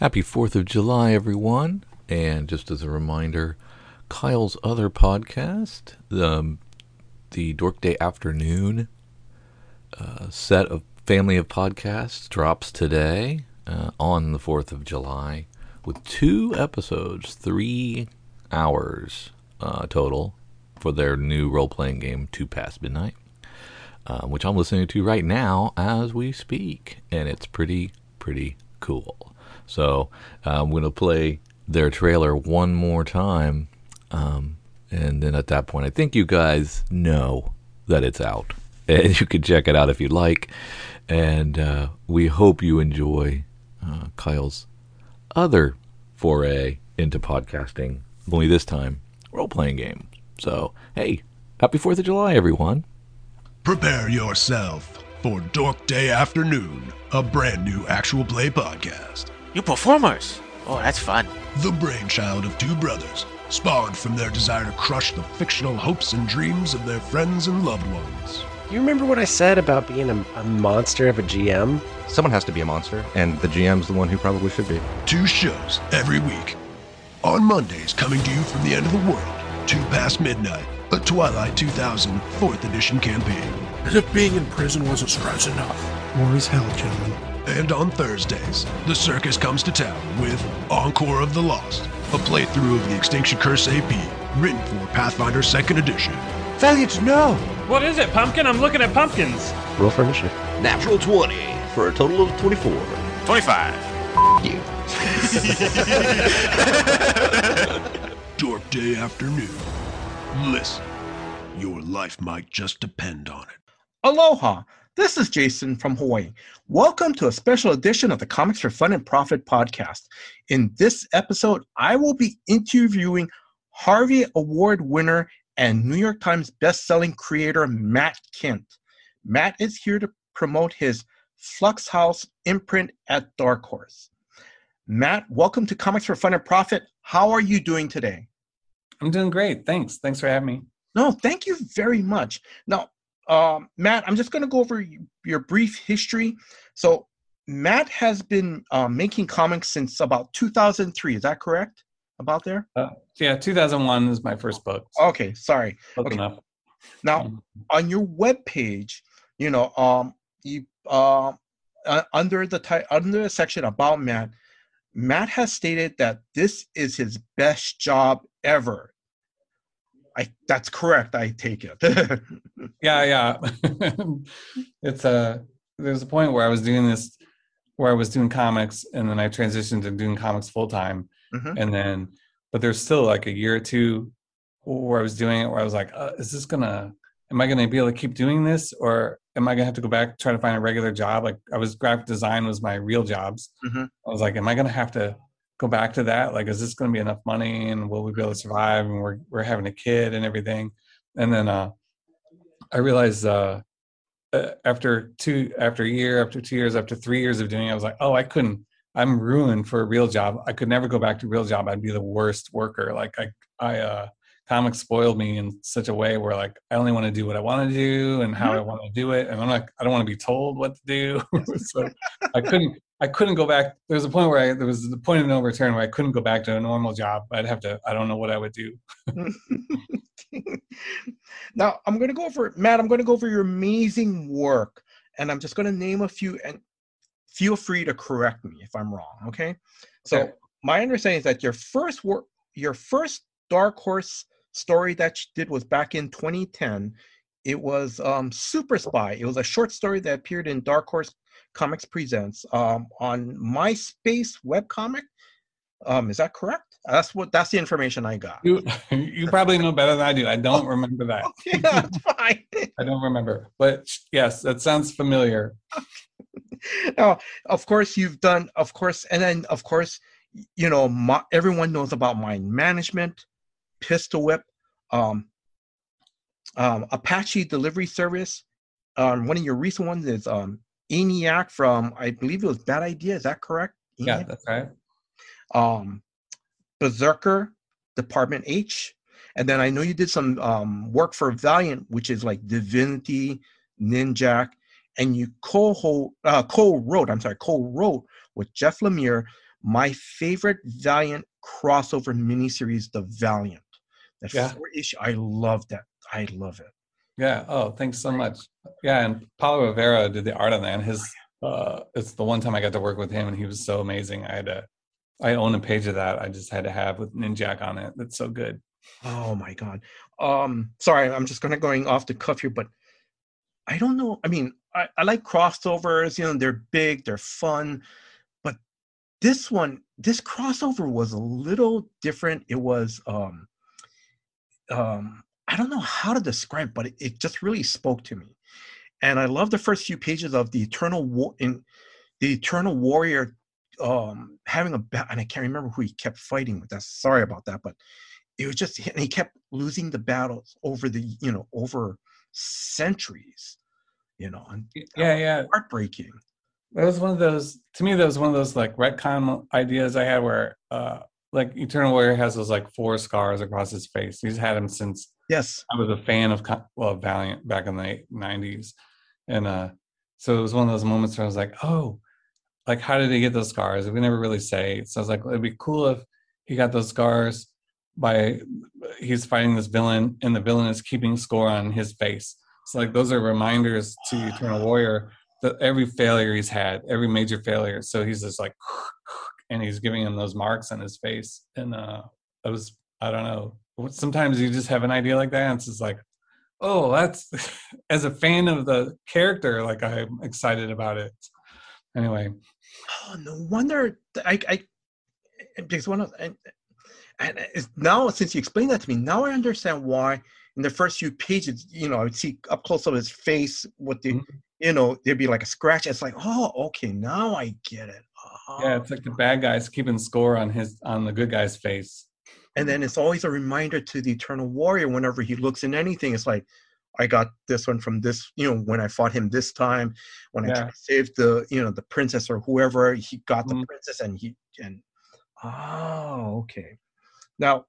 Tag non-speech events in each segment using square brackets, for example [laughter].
Happy 4th of July, everyone. And just as a reminder, Kyle's other podcast, the, the Dork Day Afternoon uh, set of family of podcasts, drops today uh, on the 4th of July with two episodes, three hours uh, total for their new role playing game, Two Past Midnight, uh, which I'm listening to right now as we speak. And it's pretty, pretty cool. So uh, I'm going to play their trailer one more time. Um, and then at that point, I think you guys know that it's out. [laughs] And you can check it out if you'd like. And uh, we hope you enjoy uh, Kyle's other foray into podcasting, only this time role playing game. So, hey, happy 4th of July, everyone. Prepare yourself for Dork Day Afternoon, a brand new actual play podcast. You performers! Oh, that's fun. The brainchild of two brothers, spawned from their desire to crush the fictional hopes and dreams of their friends and loved ones. You remember what I said about being a, a monster of a GM? Someone has to be a monster, and the GM's the one who probably should be. Two shows every week. On Mondays, coming to you from the end of the world, Two Past Midnight, a Twilight 2000 4th edition campaign. As if being in prison wasn't stress enough. War is hell, gentlemen. And on Thursdays, the circus comes to town with Encore of the Lost, a playthrough of the Extinction Curse AP, written for Pathfinder 2nd Edition. Valiant, no! What is it, Pumpkin? I'm looking at pumpkins. Roll for initiative. Natural 20 for a total of 24. 25. You. [laughs] Dork Day Afternoon. Listen, your life might just depend on it. Aloha! This is Jason from Hawaii. Welcome to a special edition of the Comics for Fun and Profit podcast. In this episode, I will be interviewing Harvey Award winner and New York Times best-selling creator Matt Kindt. Matt is here to promote his Flux House imprint at Dark Horse. Matt, welcome to Comics for Fun and Profit. How are you doing today? I'm doing great. Thanks. Thanks for having me. No, thank you very much. Now, um, Matt, I'm just going to go over your brief history. So, Matt has been uh, making comics since about 2003. Is that correct? About there? Uh, yeah, 2001 is my first book. Okay, sorry. Okay. enough. Now, Mhm. on your web page, you know, um, you uh, uh, under the ti- under the section about Matt, Matt has stated that this is his best job ever. I that's correct. I take it. [laughs] Yeah, yeah. [laughs] it's a there's a point where I was doing this, where I was doing comics, and then I transitioned to doing comics full time, Mhm. and then, but there's still like a year or two where I was doing it, where I was like, uh, is this gonna? Am I gonna be able to keep doing this, or am I gonna have to go back try to find a regular job? Like I was graphic design was my real jobs. Mhm. I was like, am I gonna have to go back to that? Like, is this gonna be enough money, and will we be able to survive? And we're we're having a kid and everything, and then uh, I realized uh, uh, after two after a year, after two years, after three years of doing it, I was like, oh, I couldn't. I'm ruined for a real job. I could never go back to a real job. I'd be the worst worker. Like I, I, uh, comics spoiled me in such a way where like I only want to do what I want to do and how I want to do it, and I'm like I don't want to be told what to do. [laughs] so I couldn't. I couldn't go back. There was a point where I, there was the point of no return where I couldn't go back to a normal job. I'd have to. I don't know what I would do. [laughs] now I'm going to go over Matt. I'm going to go over your amazing work, and I'm just going to name a few. And feel free to correct me if I'm wrong. Okay. So Okay. my understanding is that your first work, your first Dark Horse story that you did was back in 2010. It was um, Super Spy. It was a short story that appeared in Dark Horse Comics Presents um, on MySpace webcomic. Um, is that correct? That's what. That's the information I got. You, [laughs] you probably know better than I do. I don't remember that. [laughs] yeah, that's fine. [laughs] I don't remember, but yes, that sounds familiar. now, of course, you've done, of course, and then, of course, you know, my, everyone knows about mind management, pistol whip, um, um, Apache delivery service. Um, one of your recent ones is um, ENIAC from, I believe it was Bad Idea. Is that correct? Yeah, that's right. um, Berserker, Department H, and then I know you did some um, work for Valiant, which is like Divinity, Ninjak, and you co uh, co-wrote. I'm sorry, co-wrote with Jeff Lemire my favorite Valiant crossover miniseries, The Valiant. That Yeah. four issue, I love that. I love it. Yeah. Oh, thanks so much. Yeah, and Paolo Rivera did the art on that. And his uh it's the one time I got to work with him and he was so amazing. I had to I own a page of that I just had to have with Ninjak on it. That's so good. Oh my god. Um sorry, I'm just kind of going off the cuff here, but I don't know. I mean, I, I like crossovers, you know, they're big, they're fun, but this one, this crossover was a little different. It was um um I don't know how to describe, but it, it just really spoke to me. And I love the first few pages of the Eternal War in the Eternal Warrior um having a ba- and I can't remember who he kept fighting with. That's sorry about that, but it was just and he kept losing the battles over the you know over centuries you know and Yeah, yeah. heartbreaking That was one of those to me that was one of those like retcon ideas I had where uh like Eternal Warrior has those like four scars across his face. He's had them since yes I was a fan of well Valiant back in the nineties, and uh, so it was one of those moments where I was like, oh, like how did he get those scars? We never really say. So I was like, it'd be cool if he got those scars by he's fighting this villain, and the villain is keeping score on his face. So like those are reminders to Eternal Warrior that every failure he's had, every major failure. So he's just like, and he's giving him those marks on his face, and uh, it was I don't know. Sometimes you just have an idea like that, and it's just like, oh, that's [laughs] as a fan of the character, like I'm excited about it. Anyway, oh no wonder i i because one of and, and it's now since you explained that to me now i understand why in the first few pages you know i would see up close of his face what the Mhm. you know there'd be like a scratch it's like oh okay now i get it yeah, it's like the bad guys keeping score on his on the good guy's face. and then it's always a reminder to the eternal warrior whenever he looks in anything it's like i got this one from this you know when i fought him this time when i Yeah. tried to save the you know the princess or whoever he got the Mhm. princess and he and oh okay now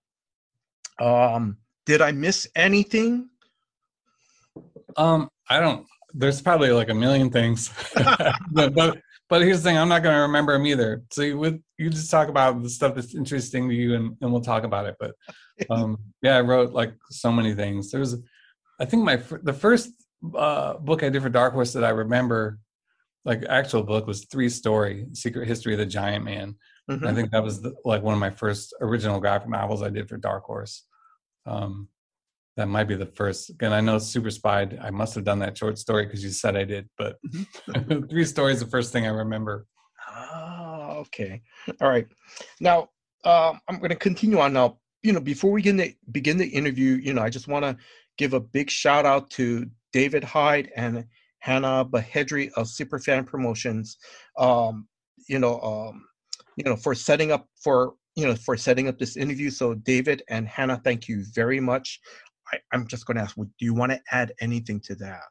um did i miss anything Um, I don't. There's probably like a million things, [laughs] but, but but here's the thing: I'm not going to remember them either. So you would you just talk about the stuff that's interesting to you, and, and we'll talk about it. But [laughs] um, yeah, I wrote like so many things. There's, I think my the first uh, book I did for Dark Horse that I remember, like actual book, was three story Secret History of the Giant Man. Mhm. I think that was the, like one of my first original graphic novels I did for Dark Horse. Um, that might be the first. Again, I know Super Spy. I must have done that short story because you said I did, but [laughs] three stories the first thing I remember. Oh, okay. All right. Now, um, I'm going to continue on now. You know, before we begin the, begin the interview, you know, I just want to give a big shout out to David Hyde and Hannah Bahedri of Superfan Promotions. Um, you know, um, you know, for setting up for you know for setting up this interview. So, David and Hannah, thank you very much. I, I'm just going to ask, do you want to add anything to that?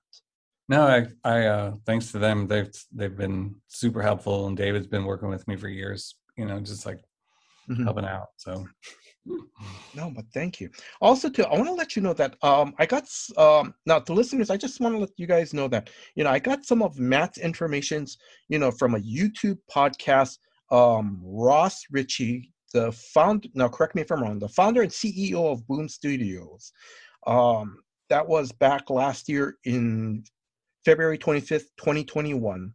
No, I, I uh, thanks to them, they've they've been super helpful, and David's been working with me for years. You know, just like Mhm. helping out. So No, but thank you. Also, too, I want to let you know that um, I got um, now the listeners. I just want to let you guys know that you know I got some of Matt's informations, you know, from a YouTube podcast. Um, Ross Richie, the founder. Now, correct me if I'm wrong. The founder and CEO of Boom Studios. Um, that was back last year in February 25th, 2021.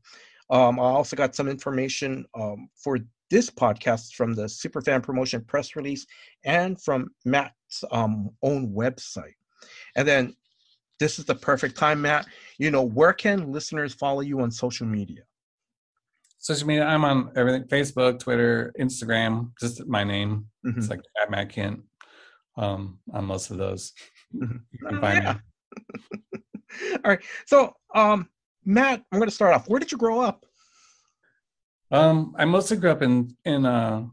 Um, I also got some information um, for this podcast from the Superfan Promotion press release and from Matt's um, own website. And then this is the perfect time, Matt. You know, where can listeners follow you on social media? social media, I'm on everything: Facebook, Twitter, Instagram. Just my name. Mhm. It's like at Matt Kindt. Um, on most of those, Mhm. can Oh, yeah. [laughs] All right. So, um, Matt, I'm going to start off. Where did you grow up? Um, I mostly grew up in in uh,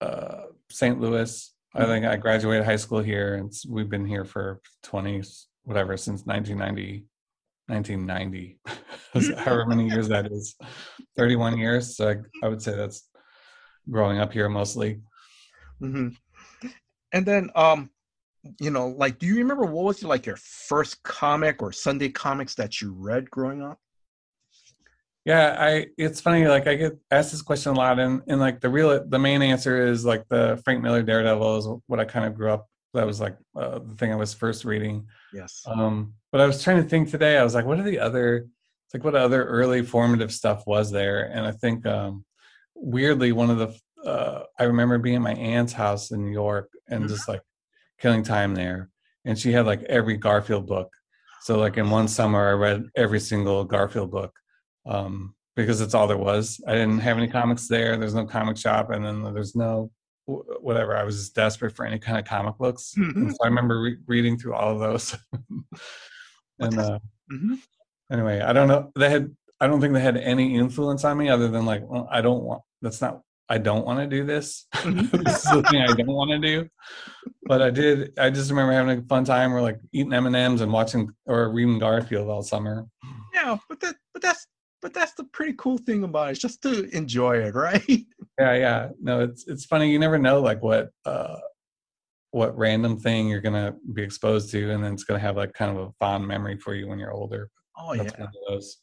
uh, St. Louis. I think I graduated high school here, and we've been here for twenty whatever since 1990. 1990, [laughs] however many years that is, 31 years. So I, I would say that's growing up here mostly. hmm And then, um, you know, like, do you remember what was like your first comic or Sunday comics that you read growing up? Yeah, I it's funny, like I get asked this question a lot and, and like the real the main answer is like the Frank Miller Daredevil is what I kind of grew up that was like uh, the thing I was first reading. Yes. Um but I was trying to think today, I was like, what are the other it's like what other early formative stuff was there? And I think um weirdly one of the uh I remember being at my aunt's house in New York and just like killing time there. And she had like every Garfield book. So like in one summer I read every single Garfield book um, because it's all there was. I didn't have any comics there. There's no comic shop, and then there's no whatever. I was just desperate for any kind of comic books, and so I remember re- reading through all of those. [laughs] and uh, Mhm. anyway, I don't know. They had. I don't think they had any influence on me other than like, well, I don't want. That's not. I don't want to do this. [laughs] this is the thing I don't want to do. But I did. I just remember having a fun time, or like eating M and M's and watching or reading Garfield all summer. Yeah, but that but that's but that's the pretty cool thing about it, is just to enjoy it, [laughs] right? Yeah, yeah. No, it's it's funny. You never know like what uh what random thing you're gonna be exposed to, and then it's gonna have like kind of a fond memory for you when you're older. Oh That's yeah. one of those.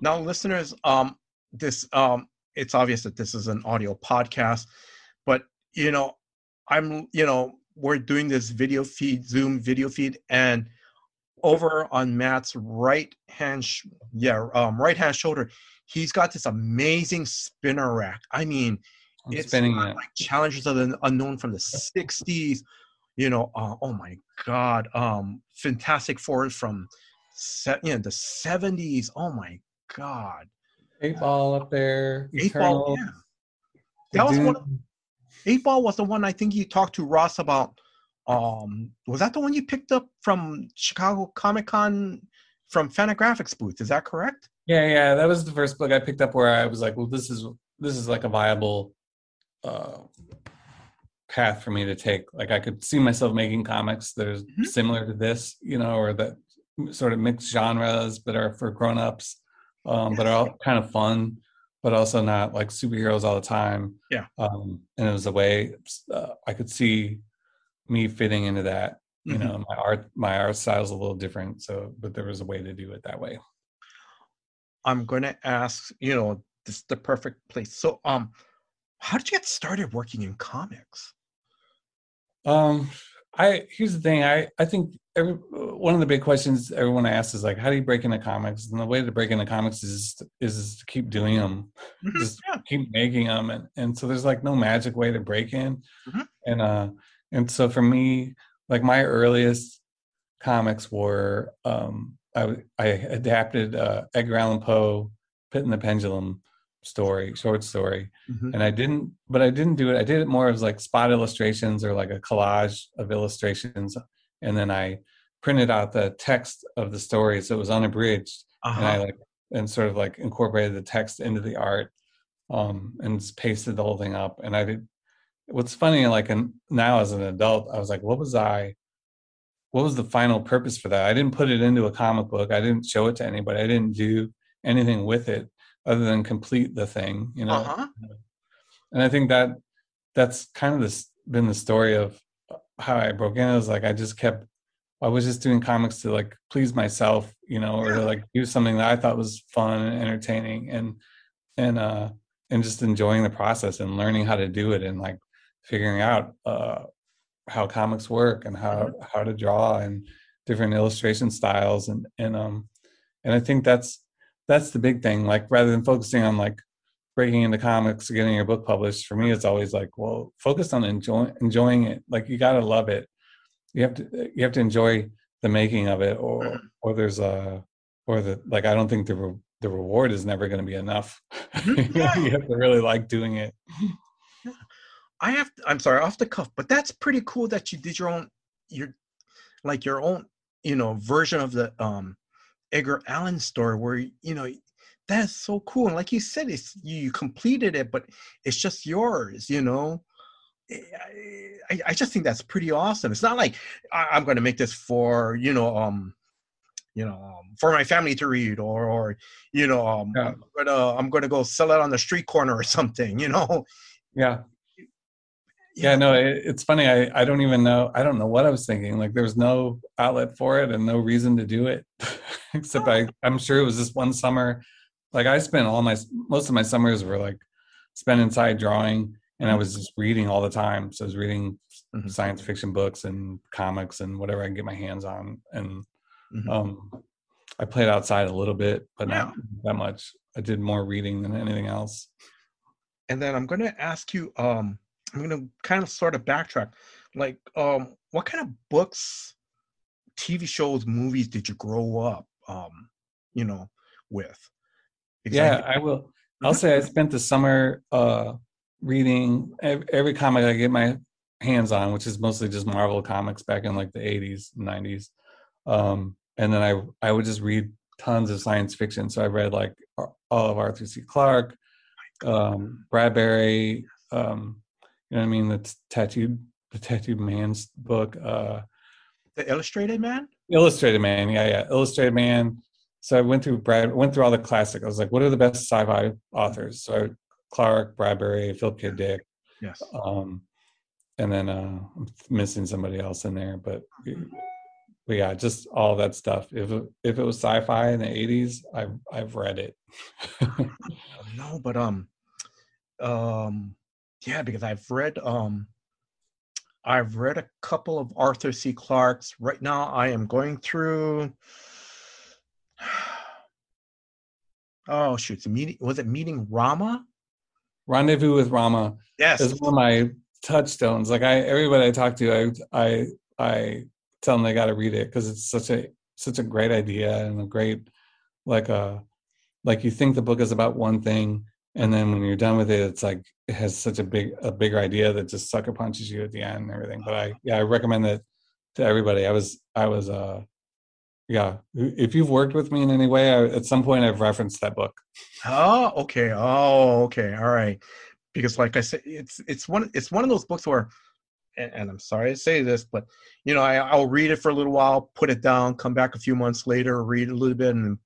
Now, listeners, um, this um, it's obvious that this is an audio podcast, but you know, I'm you know, we're doing this video feed, Zoom video feed, and over on Matt's right hand, yeah, um, right hand shoulder, he's got this amazing spinner rack. I mean, I'm it's spinning it. like challengers of the unknown from the 60s you know uh, oh my god um fantastic four from se- you know the 70s oh my god Eight ball up there. eight ball yeah that was one of- eight ball was the one i think you talked to ross about um was that the one you picked up from chicago comic-con from fantagraphics booth is that correct Yeah, yeah. That was the first book I picked up where I was like, well, this is this is like a viable uh path for me to take. Like I could see myself making comics that are Mhm. similar to this, you know, or that sort of mixed genres but are for grown-ups, um, but are all kind of fun, but also not like superheroes all the time. Yeah. Um, and it was a way uh, I could see me fitting into that. You Mhm. know, my art my art style is a little different, so but there was a way to do it that way. i'm gonna ask you know this is the perfect place so um how did you get started working in comics Um, I here's the thing. I I think every one of the big questions everyone asks is like, how do you break into comics? And the way to break into comics is is to keep doing them, Mhm, just yeah. keep making them, and and so there's like no magic way to break in. Mhm. And uh, and so for me, like my earliest comics were um, I I adapted uh, Edgar Allan Poe, Pit and the Pendulum story, short story Mhm. and I didn't, but I didn't do it. I did it more as like spot illustrations or like a collage of illustrations, and then I printed out the text of the story so it was unabridged, and I Uh-huh. like and sort of like incorporated the text into the art, um, and just pasted the whole thing up. And I did. What's funny, like and now as an adult, I was like, what was I? What was the final purpose for that? I didn't put it into a comic book. I didn't show it to anybody. I didn't do anything with it other than complete the thing, you know Uh-huh. and I think that that's kind of this been the story of how I broke in. It was like I just kept, I was just doing comics to like please myself, you know, or to like do something that I thought was fun and entertaining, and and uh and just enjoying the process and learning how to do it and like figuring out uh how comics work and how how to draw and different illustration styles and and um and I think that's that's the big thing. Like rather than focusing on like breaking into comics, getting your book published, for me it's always like, well, focus on enjoying enjoying it. Like you gotta love it. You have to you have to enjoy the making of it, or or there's a or the like. I don't think the re- the reward is never going to be enough. [laughs] you have to really like doing it. I have. I'm sorry, off the cuff, but that's pretty cool that you did your own, your, like your own, you know, version of the um, Edgar Allan story, where you know, that's so cool. And like you said, it's you completed it, but it's just yours. You know, I, I, I just think that's pretty awesome. It's not like I, I'm going to make this for you know, um, you know, um, for my family to read, or or you know, um, Yeah. I'm gonna I'm gonna go sell it on the street corner or something. [laughs] You know. Yeah. Yeah, no, it, it's funny. I, I don't even know. I don't know what I was thinking. Like there was no outlet for it and no reason to do it, [laughs] except I I'm sure it was this one summer like I spent all my most of my summers were like spent inside drawing, and I was just reading all the time. So I was reading Mhm. science fiction books and comics and whatever I can get my hands on, and Mhm. um, I played outside a little bit, but Yeah. not that much. I did more reading than anything else. and then I'm going to ask you. Um, I'm going to kind of sort of backtrack. Like, um, what kind of books, TV shows, movies did you grow up? Um, you know, with? I- yeah i will. I'll say i spent the summer uh reading ev- every comic i get my hands on which is mostly just marvel comics back in like the 80s 90s um and then i i would just read tons of science fiction. So i read like all of arthur c. Clarke um bradbury um you know what i mean? The t- tattooed the tattooed man's book uh the Illustrated Man. Illustrated Man, yeah, yeah, Illustrated Man. So I went through Brad, went through all the classic. I was like, what are the best sci-fi authors? So Clark, Bradbury, Philip K. Dick, Yes. um, and then uh, I'm missing somebody else in there, but but yeah, just all that stuff. If it, if it was sci-fi in the '80s, I've I've read it. [laughs] No, but um, um, yeah, because I've read um, I've read a couple of Arthur C. Clarke's. Right now, I am going through. Oh shoot! It's meeting. Was it meeting Rama? Rendezvous with Rama Yes. is one of my touchstones. Like I, everybody I talk to, I I I tell them they got to read it because it's such a such a great idea and a great like uh like you think the book is about one thing and then when you're done with it it's like it has such a big a bigger idea that just sucker punches you at the end and everything but i yeah i recommend that to everybody i was i was uh yeah if you've worked with me in any way I, at some point i've referenced that book Oh, okay. Oh, okay. All right. Because, like I said, it's it's one it's one of those books where, and, and I'm sorry to say this, but you know, I, I'll read it for a little while, put it down, come back a few months later, read a little bit, and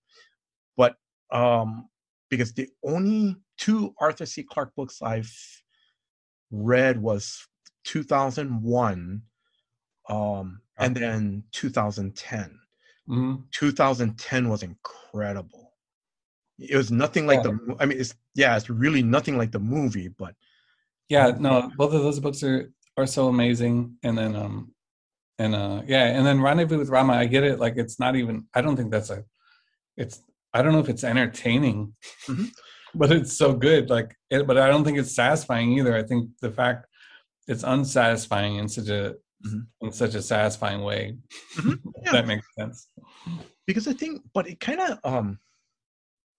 but um, because the only two Arthur C. Clarke books I've read was 2001, um, and then 2010. Hmm 2010 was incredible. It was nothing like the. I mean, it's yeah, it's really nothing like the movie, but yeah no both of those books are are so amazing and then um and uh yeah and then rendezvous with rama i get it like it's not even i don't think that's a it's i don't know if it's entertaining Mhm. [laughs] but it's so good like it, but i don't think it's satisfying either i think the fact it's unsatisfying in such a Mhm. in such a satisfying way [laughs] Mhm. Yeah. that makes sense because I think, but it kind of um,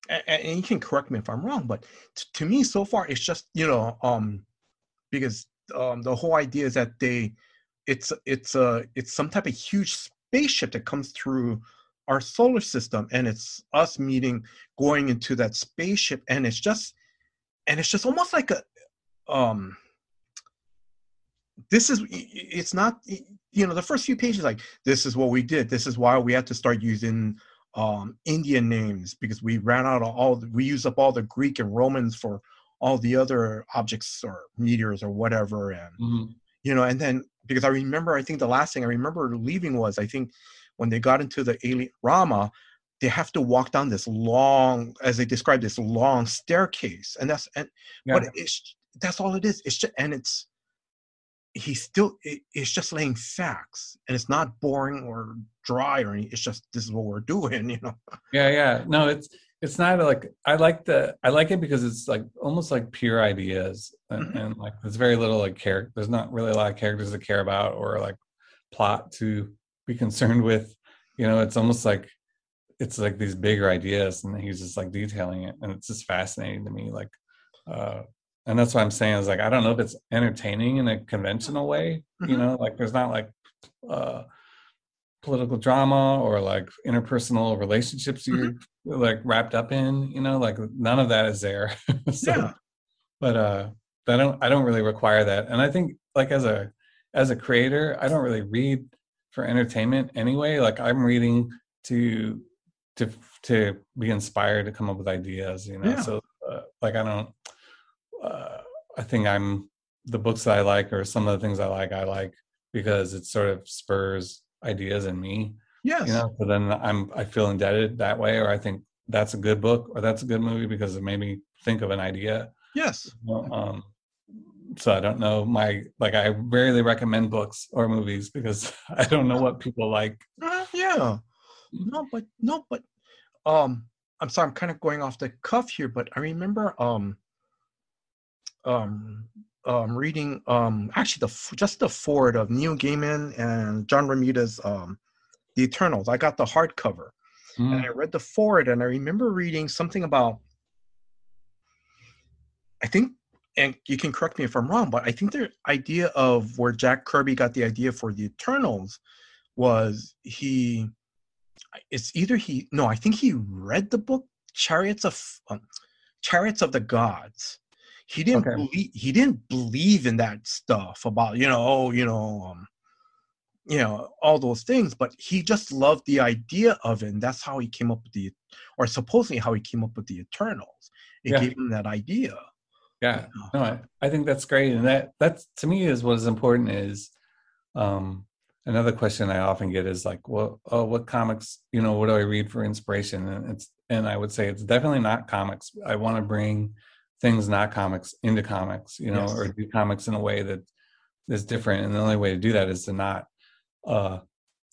and, and you can correct me if I'm wrong, but t- to me so far it's just you know um, because um the whole idea is that they, it's it's a it's some type of huge spaceship that comes through our solar system and it's us meeting going into that spaceship and it's just and it's just almost like a um this is it's not you know the first few pages like this is what we did this is why we had to start using um indian names because we ran out of all we used up all the greek and romans for all the other objects or meteors or whatever and Mhm. you know and then because i remember i think the last thing i remember leaving was i think when they got into the alien rama they have to walk down this long as they described this long staircase and that's and yeah. but it's that's all it is it's just and it's he's still it, it's just laying facts and it's not boring or dry or anything it's just this is what we're doing [laughs] you know? Yeah yeah. No it's it's not like i like the i like it because it's like almost like pure ideas and, Mhm. and like there's very little like character there's not really a lot of characters to care about or like plot to be [laughs] concerned with. You know it's almost like it's like these bigger ideas and he's just like detailing it and it's just fascinating to me like uh and that's what i'm saying is like i don't know if it's entertaining in a conventional way you Mhm. know like there's not like uh political drama or like interpersonal relationships you're like wrapped up in you know like none of that is there [laughs] so Yeah. but uh i don't i don't really require that and i think like as a as a creator i don't really read for entertainment anyway like i'm reading to to to be inspired to come up with ideas you know Yeah. so uh, like i don't uh, i think i'm the books that i like or some of the things i like i like because it sort of spurs ideas in me yes you know so then i'm i feel indebted that way or i think that's a good book or that's a good movie because it made me think of an idea. Yes. Well, um, so I don't know my like I rarely recommend books or movies because [laughs] I don't know what people like. Uh, yeah. No, but no, but um, I'm sorry, I'm kind of going off the cuff here, but I remember um, um, um, reading um, actually the just the forward of Neil Gaiman and John Romita's um, The Eternals. I got the hardcover, and Mm. I read the forward, and I remember reading something about. I think, and you can correct me if I'm wrong, but I think the idea of where Jack Kirby got the idea for the Eternals was he. It's either he no, I think he read the book Chariots of um, Chariots of the Gods. He didn't Okay. believe he didn't believe in that stuff about you know oh you know um, you know all those things, but he just loved the idea of it, and that's how he came up with the or supposedly how he came up with the Eternals. It Yeah. gave him that idea. Yeah, no, I, I think that's great, and that that's to me is what is important. Is um, another question I often get is like, well, oh, what comics? You know, what do I read for inspiration? And it's and I would say it's definitely not comics. I want to bring things not comics into comics, you know, Yes. or do comics in a way that is different. And the only way to do that is to not. Uh,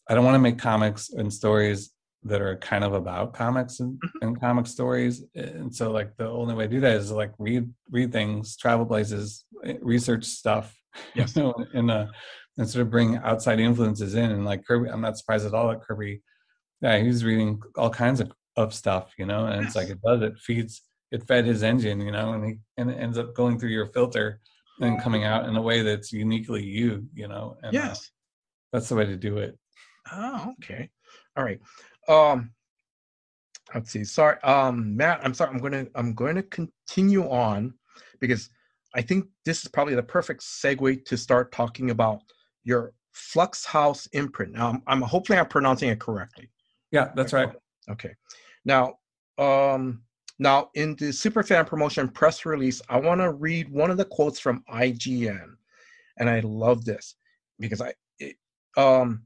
I don't want to make comics and stories that are kind of about comics and, and comic stories and so like the only way to do that is like read read things travel places eh, research stuff [laughs] Yes. you know and uh and sort of bring outside influences in and like kirby i'm not surprised at all that kirby yeah he's reading all kinds of, of stuff you know and it's like it does it feeds it fed his engine you know and he and it ends up going through your filter and coming out in a way that's uniquely you you know and uh, Yes. that's the way to do it Oh, okay. All right. Um let's see. Sorry. Um Matt, I'm sorry. I'm going to I'm going to continue on because I think this is probably the perfect segue to start talking about your Flux House imprint. Now, I'm, I'm hopefully I'm pronouncing it correctly. yeah that's right Okay. Now, um now in the Superfan promotion press release, I want to read one of the quotes from IGN. And I love this because I it, um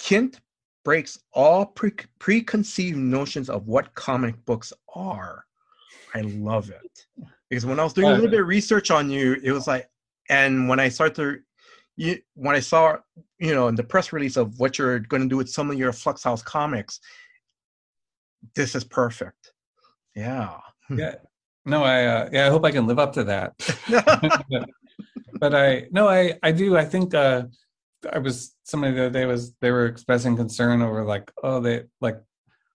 Kindt breaks all pre- preconceived notions of what comic books are. I love it because when I was doing a little bit of research on you, it was like, and when I started to, you, when I saw, you know, in the press release of what you're going to do with some of your Flux House comics, this is perfect. Yeah. yeah. No i uh, yeah i hope i can live up to that. But, [laughs] [laughs] but i no i i do i think uh i was somebody the other day was they were expressing concern over like oh they like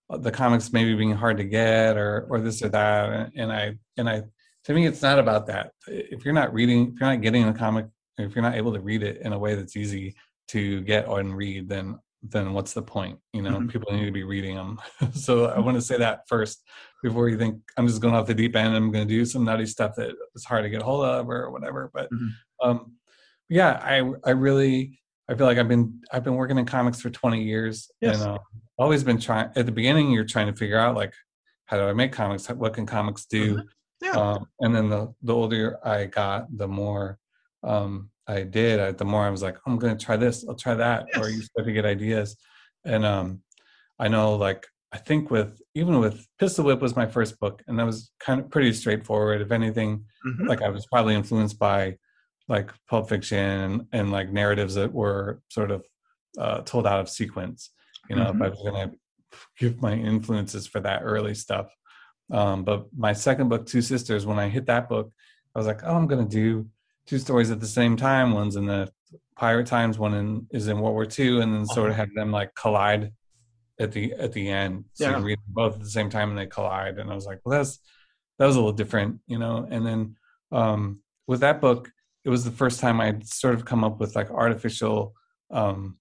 uh, the comics maybe being hard to get or or this or that and, and i and i to me it's not about that. If you're not reading if you're not getting a comic if you're not able to read it in a way that's easy to get and read then then what's the point you know Mhm. people need to be reading them [laughs] so i want to say that first before you think i'm just going off the deep end i'm going to do some nutty stuff that is hard to get hold of or whatever but Mhm. um yeah i i really i feel like i've been i've been working in comics for 20 years Yes. and uh, always been trying at the beginning you're trying to figure out like how do i make comics what can comics do Yeah. um, and then the the older i got the more um i did I, the more i was like i'm going to try this i'll try that or you start to get ideas and um i know like i think with even with pistol whip was my first book and that was kind of pretty straightforward if anything Mhm. like i was probably influenced by like pulp fiction and, and like narratives that were sort of uh, told out of sequence you know Mhm. if i was going to give my influences for that early stuff um, but my second book two sisters when i hit that book i was like oh i'm going to do two stories at the same time one's in the pirate times one in, is in world war ii and then sort of have them like collide at the at the end. So you Yeah. can read them both at the same time and they collide and i was like well that's that was a little different you know? And then um with that book it was the first time i'd sort of come up with like artificial um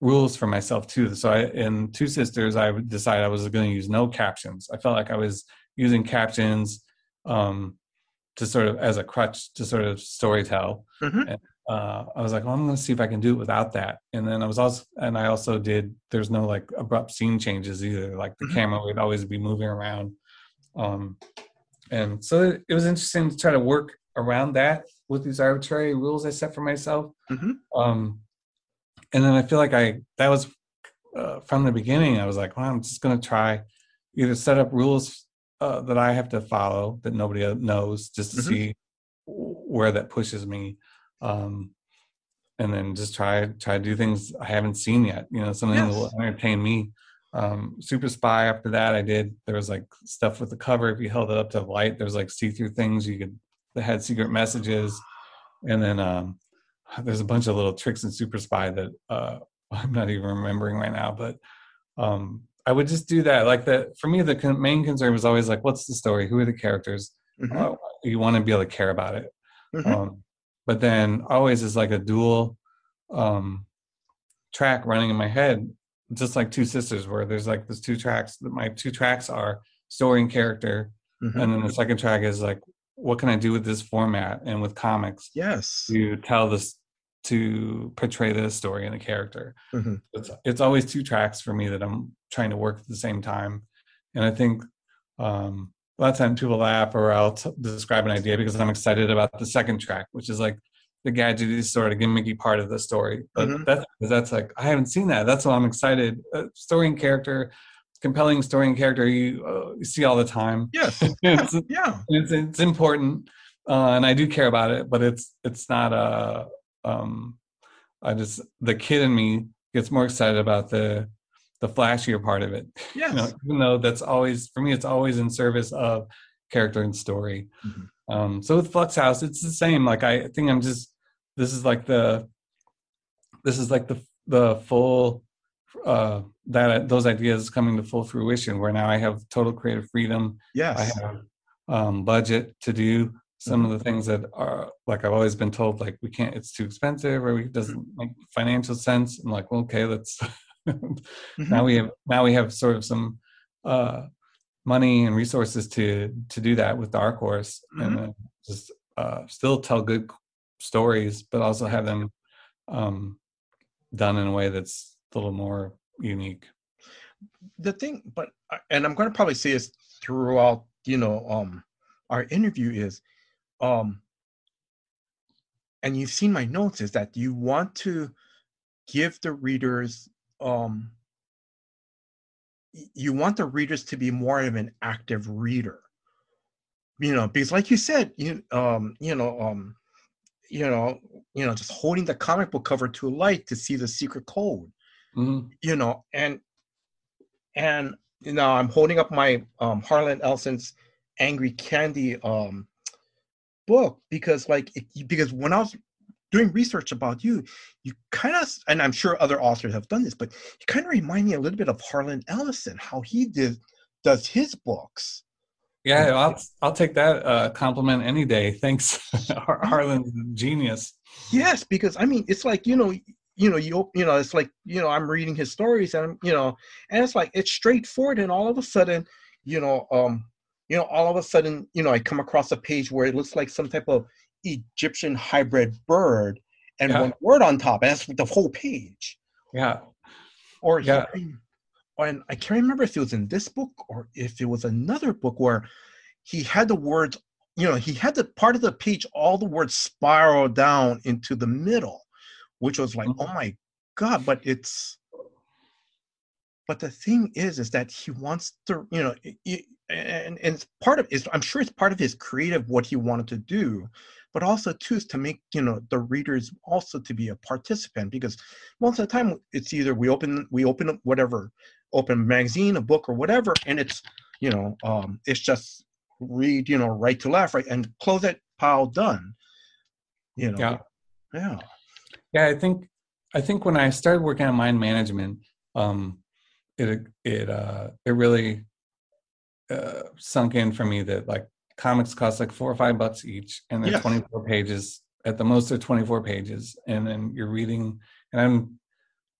rules for myself too. So i in two sisters i would decide i was going to use no captions. I felt like i was using captions um to sort of as a crutch to sort of storytell Mhm. and, uh, I was like, well, I'm going to see if I can do it without that. And then I was also, and I also did. There's no like abrupt scene changes either. Like the Mhm. camera would always be moving around. Um, and so it, it was interesting to try to work around that with these arbitrary rules I set for myself. Mhm. Um, and then I feel like I that was uh, from the beginning. I was like, well, I'm just going to try either set up rules uh, that I have to follow that nobody knows, just to Mhm. see where that pushes me, um, and then just try try to do things I haven't seen yet. You know, something that will entertain me. Um, Super Spy. After that, I did. There was like stuff with the cover. If you held it up to the light, there was like see through things you could that had secret messages, and then um, there's a bunch of little tricks in Super Spy that uh, [laughs] I'm not even remembering right now, but um, I would just do that. Like that for me, the con- main concern was always like, what's the story? Who are the characters? Mhm. Uh, you want to be able to care about it. Mhm. Um, but then always is like a dual um, track running in my head, just like Two Sisters, where there's like those two tracks. That my two tracks are story and character, Mhm. and then the second track is like, what can I do with this format and with comics? yes. to tell this to portray the story and the character. Mhm. It's it's always two tracks for me that I'm trying to work at the same time, and I think um, a lot of times people laugh or I'll t- describe an idea because I'm excited about the second track, which is like the gadgety sort of gimmicky part of the story. But Mhm. that's that's like I haven't seen that. That's why I'm excited. Uh, story and character, compelling story and character you, uh, you see all the time. Yes. [laughs] it's, Yeah. it's it's important uh, and i do care about it but it's it's not a um i just the kid in me gets more excited about the the flashier part of it Yes. [laughs] you know even though that's always for me it's always in service of character and story Mhm. um so with flux house it's the same like i think i'm just this is like the this is like the the full uh that those ideas coming to full fruition where now i have total creative freedom yes. I have um, budget to do some of the things that are like I've always been told like we can't it's too expensive or it doesn't make financial sense. I'm like, well, okay, let's [laughs] now we have now we have sort of some uh, money and resources to to do that with Dark Horse and then just uh, still tell good stories, but also have them um, done in a way that's a little more unique. the thing but uh, and i'm going to probably say this throughout you know um our interview is um and you've seen my notes is that you want to give the readers um you want the readers to be more of an active reader you know because like you said you um you know um you know you know just holding the comic book cover to light to see the secret code Mhm. you know and and you know i'm holding up my um harlan ellison's angry candy um book because like it, because when i was doing research about you you kind of and i'm sure other authors have done this but you kind of remind me a little bit of harlan ellison how he did does his books Yeah, I'll I'll take that uh, compliment any day. Thanks, [laughs] Har- Harlan's genius. Yes, because I mean, it's like you know, you know, you you know, it's like you know, I'm reading his stories, and I'm, you know, and it's like it's straightforward, and all of a sudden, you know, um, you know, all of a sudden, you know, I come across a page where it looks like some type of Egyptian hybrid bird, and Yeah. one word on top, and that's the whole page. Yeah, Or Yeah. he- and I can't remember if it was in this book or if it was another book where he had the words, you know, he had the part of the page, all the words spiral down into the middle, which was like, Mhm. oh my god! But it's, but the thing is, is that he wants to, you know, i- i- and and it's part of is I'm sure it's part of his creative what he wanted to do, but also too is to make you know the readers also to be a participant because most of the time it's either we open we open up whatever open a magazine a book or whatever and it's you know um it's just read you know right to left right and close it pile done you know yeah, yeah yeah. I think I think when I started working on mind management, um, it it uh, it really uh, sunk in for me that like comics cost like four or five bucks each, and they're Yes. 24 pages. At the most, they're 24 pages, and then you're reading. And I'm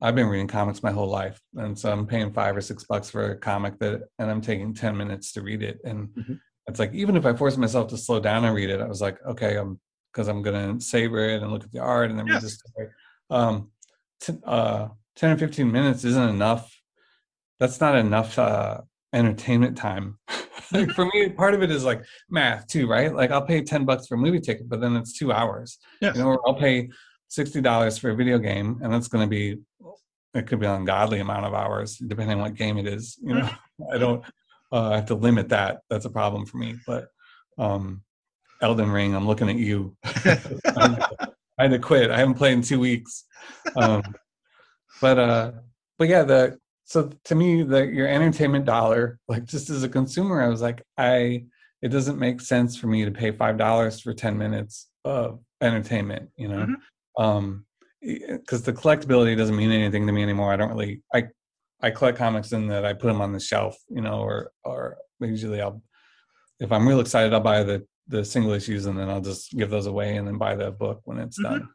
I've been reading comics my whole life, and so I'm paying five or six bucks for a comic that, and I'm taking 10 minutes to read it. And Mhm. it's like even if I force myself to slow down and read it, I was like, okay, I'm because I'm gonna savor it and look at the art and then read Yes. this story. Um, t- uh, 10 or 15 minutes isn't enough. That's not enough uh, entertainment time. [laughs] like for me, part of it is like math too, right? Like I'll pay 10 bucks for a movie ticket, but then it's two hours. yes You know, or I'll pay sixty dollars for a video game, and that's going to be it could be an ungodly amount of hours depending on what game it is. You know, [laughs] I don't. uh, I have to limit that. That's a problem for me. But um, Elden Ring, I'm looking at you. I had to quit. I haven't played in two weeks. Um, but uh, but yeah, the so to me, the your entertainment dollar, like just as a consumer, I was like, I it doesn't make sense for me to pay five dollars for ten minutes of entertainment. You know, Mhm. um, because the collectability doesn't mean anything to me anymore. I don't really I I collect comics in that I put them on the shelf, you know, or or usually I'll if I'm real excited, I'll buy the the single issues and then I'll just give those away and then buy the book when it's done.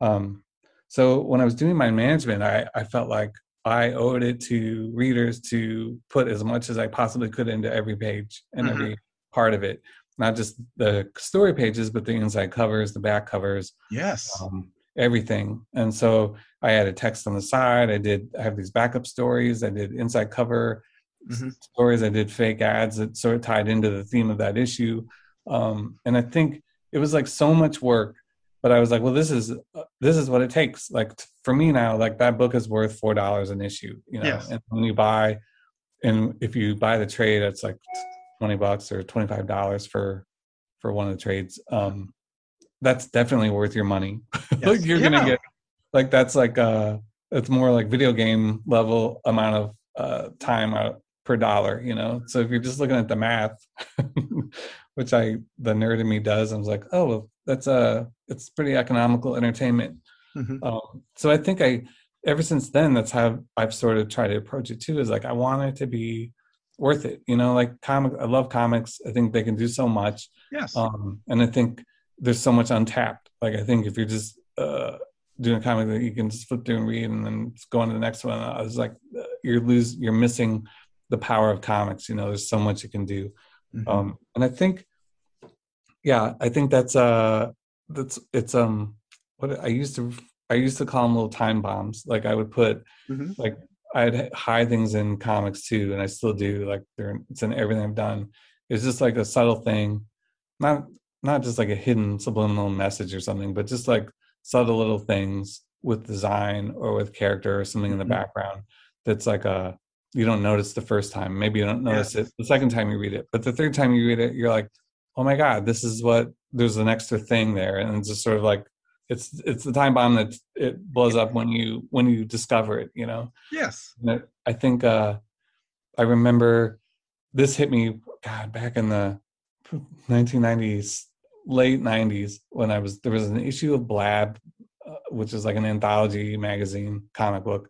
Um, so when I was doing mind management, I I felt like I owed it to readers to put as much as I possibly could into every page and Mhm. every part of it, not just the story pages, but the inside covers, the back covers, Yes. um, everything. And so I added text on the side. I did. I have these backup stories. I did inside cover Mhm. stories. I did fake ads that sort of tied into the theme of that issue. Um, and I think it was like so much work. But I was like, well, this is uh, this is what it takes. Like for me now, like that book is worth four dollars an issue. You know, Yes. and when you buy, and if you buy the trade, it's like twenty bucks or twenty five dollars for for one of the trades. Um, that's definitely worth your money. [laughs] like you're Yeah. gonna get like that's like uh it's more like video game level amount of uh time out per dollar, you know. So if you're just looking at the math, [laughs] which I the nerd in me does, I was like, oh that's uh it's pretty economical entertainment. Mhm. Um, so I think I ever since then that's how I've sort of tried to approach it too. Is like I want it to be worth it, you know. Like comic, I love comics. I think they can do so much Yes. um, and I think there's so much untapped. Like I think if you're just uh, doing a comic that you can just flip through and read, and then go on to the next one, I was like, uh, you're lose, you're missing the power of comics. You know, there's so much you can do, Mhm. um, and I think, yeah, I think that's uh, that's it's um, what I used to I used to call them little time bombs. Like I would put Mhm. like I'd hide things in comics too, and I still do. Like they're it's in everything I've done. It's just like a subtle thing, not not just like a hidden subliminal message or something, but just like subtle little things with design or with character or something in the Mhm. background that's like a you don't notice the first time. Maybe you don't notice it the second time you read it, but the third time you read it, you're like, oh my god, this is what there's an extra thing there, and it's just sort of like it's it's the time bomb that it blows up when you when you discover it, you know. Yes. And I- I think uh, I remember this hit me God back in the 1990s, late 90s when I was there was an issue of Blab, uh, which is like an anthology magazine comic book,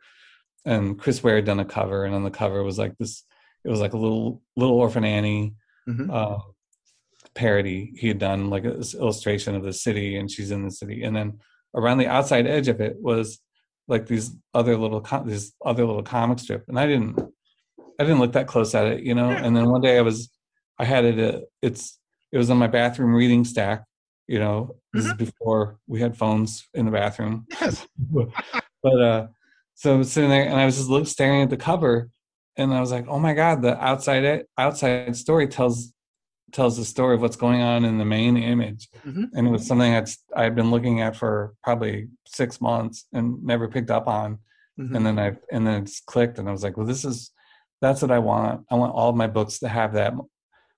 and Chris Ware had done a cover, and on the cover was like this. It was like a little little orphan Annie Mhm. uh, parody he had done, like this illustration of the city, and she's in the city, and then around the outside edge of it was like these other little com- this other little comic strip, and I didn't I didn't look that close at it, you know. And then one day I was I had it uh, it's it was on my bathroom reading stack, you know. This is before we had phones in the bathroom Yes. [laughs] but uh so I was sitting there and I was just look, staring at the cover and I was like, oh my god, the outside it, outside story tells tells the story of what's going on in the main image, Mhm. and it was something I'd I'd been looking at for probably six months and never picked up on, Mhm. and then I and then it just clicked and I was like, well, this is that's what I want. I want all of my books to have that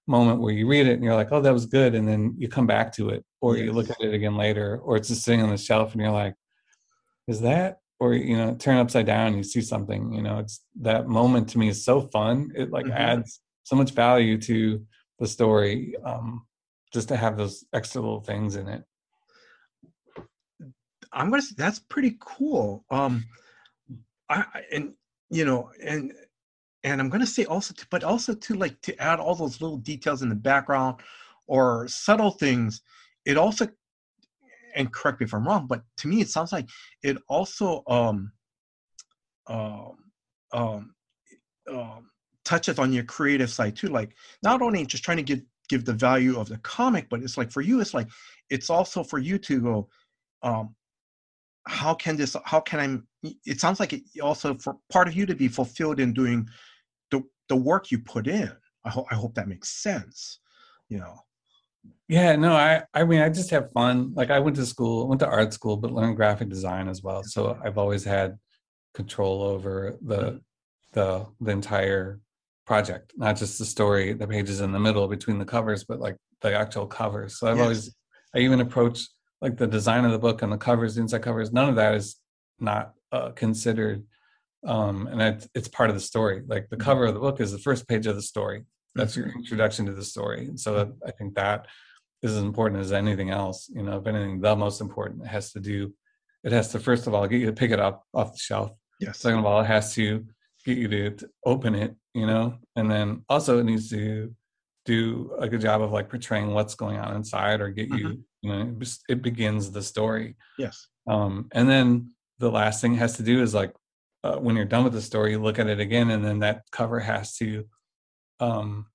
moment where you read it and you're like, oh, that was good, and then you come back to it or you look at it again later, or it's just sitting on the shelf and you're like, is that or you know turn upside down and you see something you know it's that moment to me is so fun it like Mhm. adds so much value to the story um just to have those extra little things in it I'm gonna say that's pretty cool. Um, I I- and you know and and I'm gonna say also, to, but also to like to add all those little details in the background or subtle things. It also, and correct me if I'm wrong, but to me it sounds like it also um um um, um touches on your creative side too. Like not only just trying to give give the value of the comic, but it's like for you, it's like it's also for you to go. Um, how can this how can i it sounds like it also for part of you to be fulfilled in doing the the work you put in i hope i hope that makes sense you know yeah no i i mean i just have fun like i went to school went to art school but learned graphic design as well so i've always had control over the the the entire project, not just the story, the pages in the middle between the covers, but like the actual covers. So I've Yes. always, I even approach like the design of the book and the covers, the inside covers. None of that is not uh, considered, um, and it's it's part of the story. Like the Mm-hmm. cover of the book is the first page of the story. That's your introduction to the story. And so that, I think that is as important as anything else. You know, if anything, the most important has to do. It has to first of all get you to pick it up off the shelf. Yes. Second of all, it has to get you to, to open it, you know, and then also it needs to do a good job of like portraying what's going on inside or get you, you know, it it begins the story. Yes. Um, and then the last thing it has to do is like uh, when you're done with the story, you look at it again, and then that cover has to, um,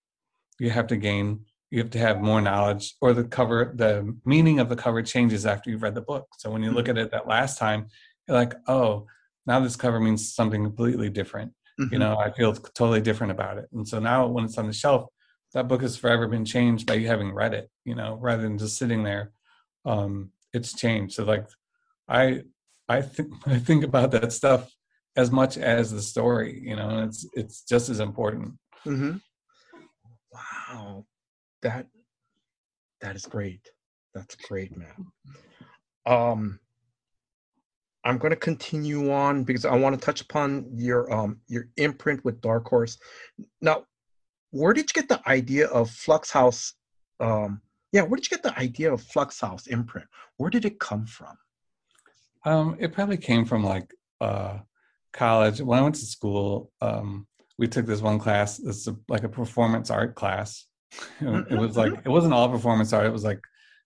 you have to gain, you have to have more knowledge, or the cover, the meaning of the cover changes after you've read the book. So when you look at it that last time, you're like, oh, now this cover means something completely different. You Mhm. know, I feel totally different about it. And so now when it's on the shelf, that book has forever been changed by you having read it, you know, rather than just sitting there. Um, it's changed. So like I I think [laughs] I think about that stuff as much as the story, you know, and it's it's just as important. Mm-hmm. Wow, that that is great. That's great, man. Um, I'm going to continue on because I want to touch upon your um your imprint with Dark Horse. Now, where did you get the idea of Flux House? Um, yeah, where did you get the idea of Flux House imprint? Where did it come from? Um, it probably came from like uh, college. When I went to school, um, we took this one class. It's like a performance art class. [laughs] it was like it wasn't all performance art. It was like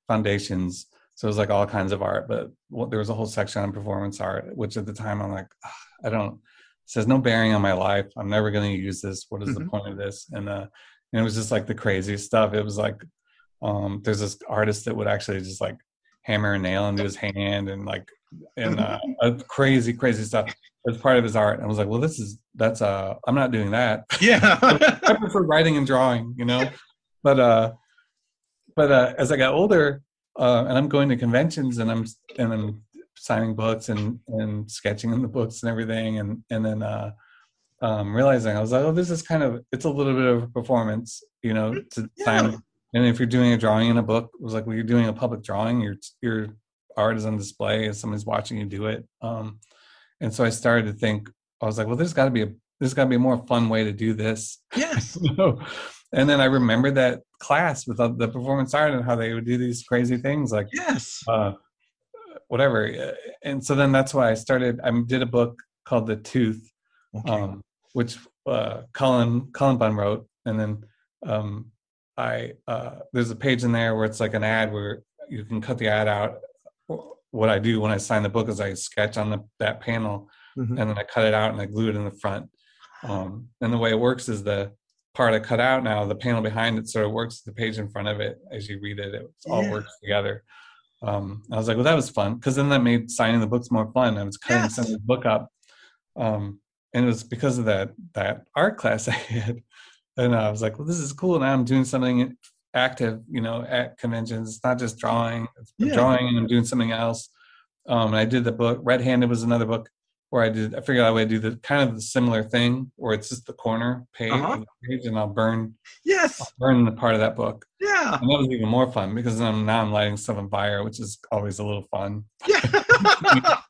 foundations. So it was like all kinds of art. But what, there was a whole section on performance art, which at the time I'm like, "Ah, I don't. It says no bearing on my life. I'm never going to use this. What is the Mhm. point of this? And uh, and it was just like the craziest stuff. It was like um, there's this artist that would actually just like hammer a nail into his hand and like and uh, [laughs] uh, crazy crazy stuff as part of his art. And I was like, well, this is that's uh I'm not doing that. [laughs] Yeah. I prefer writing and drawing, you know. But uh, but uh, as I got older, uh, and I'm going to conventions and I'm and I'm signing books and and sketching in the books and everything, and and then uh, um, realizing I was like, oh, this is kind of it's a little bit of a performance, you know, to sign. And if you're doing a drawing in a book, it was like, well, you're doing a public drawing, your your art is on display, and somebody's watching you do it. Um, and so I started to think, I was like, well, there's got to be a there's got to be a more fun way to do this. [laughs] yes. And then I remembered that class with the the performance art and how they would do these crazy things like Yes. uh, whatever. Uh, And so then that's why I started. I did a book called The Tooth, Okay. um, which uh, Cullen Cullen Bunn wrote, and then um, I uh, there's a page in there where it's like an ad where you can cut the ad out. What I do when I sign the book is I sketch on the, that panel, Mhm. and then I cut it out and I glue it in the front. Um, and the way it works is the part I cut out now, the panel behind it sort of works the page in front of it as you read it. It all Yeah. works together. Um, I was like, well, that was fun because then that made signing the books more fun. I was cutting Yes. some of the book up, um, and it was because of that that art class [laughs] I had. And I was like, well, this is cool. Now I'm doing something active, you know, at conventions. It's not just drawing, it's Yeah. drawing, and I'm doing something else. Um, and I did the book. Red Handed was another book where I did. I figured out a way to do the kind of the similar thing, where it's just the corner page, Uh-huh. the page and I'll burn Yes. burn the part of that book. Yeah. And that was even more fun because I'm, now I'm lighting stuff on fire, which is always a little fun. Yeah. [laughs]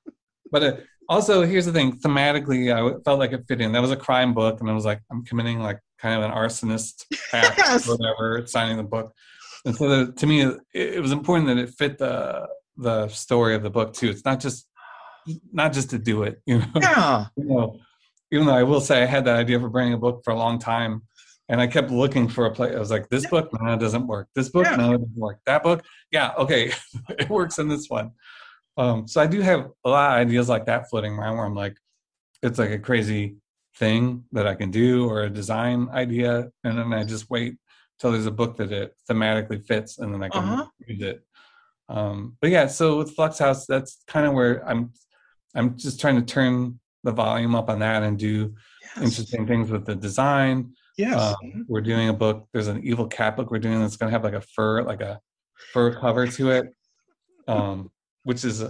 But uh, also, here's the thing: thematically, I felt like it fit in. That was a crime book, and I was like, I'm committing like kind of an arsonist act, Yes. or whatever, signing the book. And so, the, to me, it, it was important that it fit the the story of the book too. It's not just not just to do it, [laughs] you know. yeah. you know, even though I will say I had that idea for bringing a book for a long time, and I kept looking for a place. I was like, this book, no, it doesn't work. This book, Yeah. no, it doesn't work. That book, yeah, okay, [laughs] it works in this one. Um, so I do have a lot of ideas like that floating around where I'm like, it's like a crazy thing that I can do or a design idea, and then I just wait till there's a book that it thematically fits, and then I can Uh-huh. use it. Um, but yeah, so with Flux House, that's kind of where I'm. I'm just trying to turn the volume up on that and do Yes. interesting things with the design. Yes. Um, we're doing a book. There's an evil cat book we're doing that's going to have like a fur, like a fur cover to it, um, which is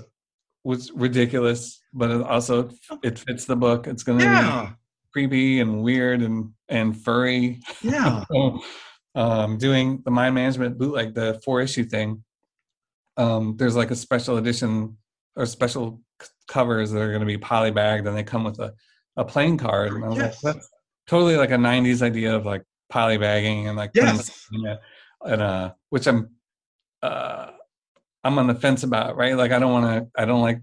was ridiculous, but it also it fits the book. It's going to yeah. creepy and weird and and furry. Yeah. [laughs] um, doing the mind management bootleg, the four issue thing. Um, there's like a special edition or special covers that are going to be polybagged, and they come with a a playing card. And I was Yes. like, that's totally like a '90s idea of like polybagging and like Yes. and uh, which I'm uh, I'm on the fence about, right? Like I don't want to, I don't like,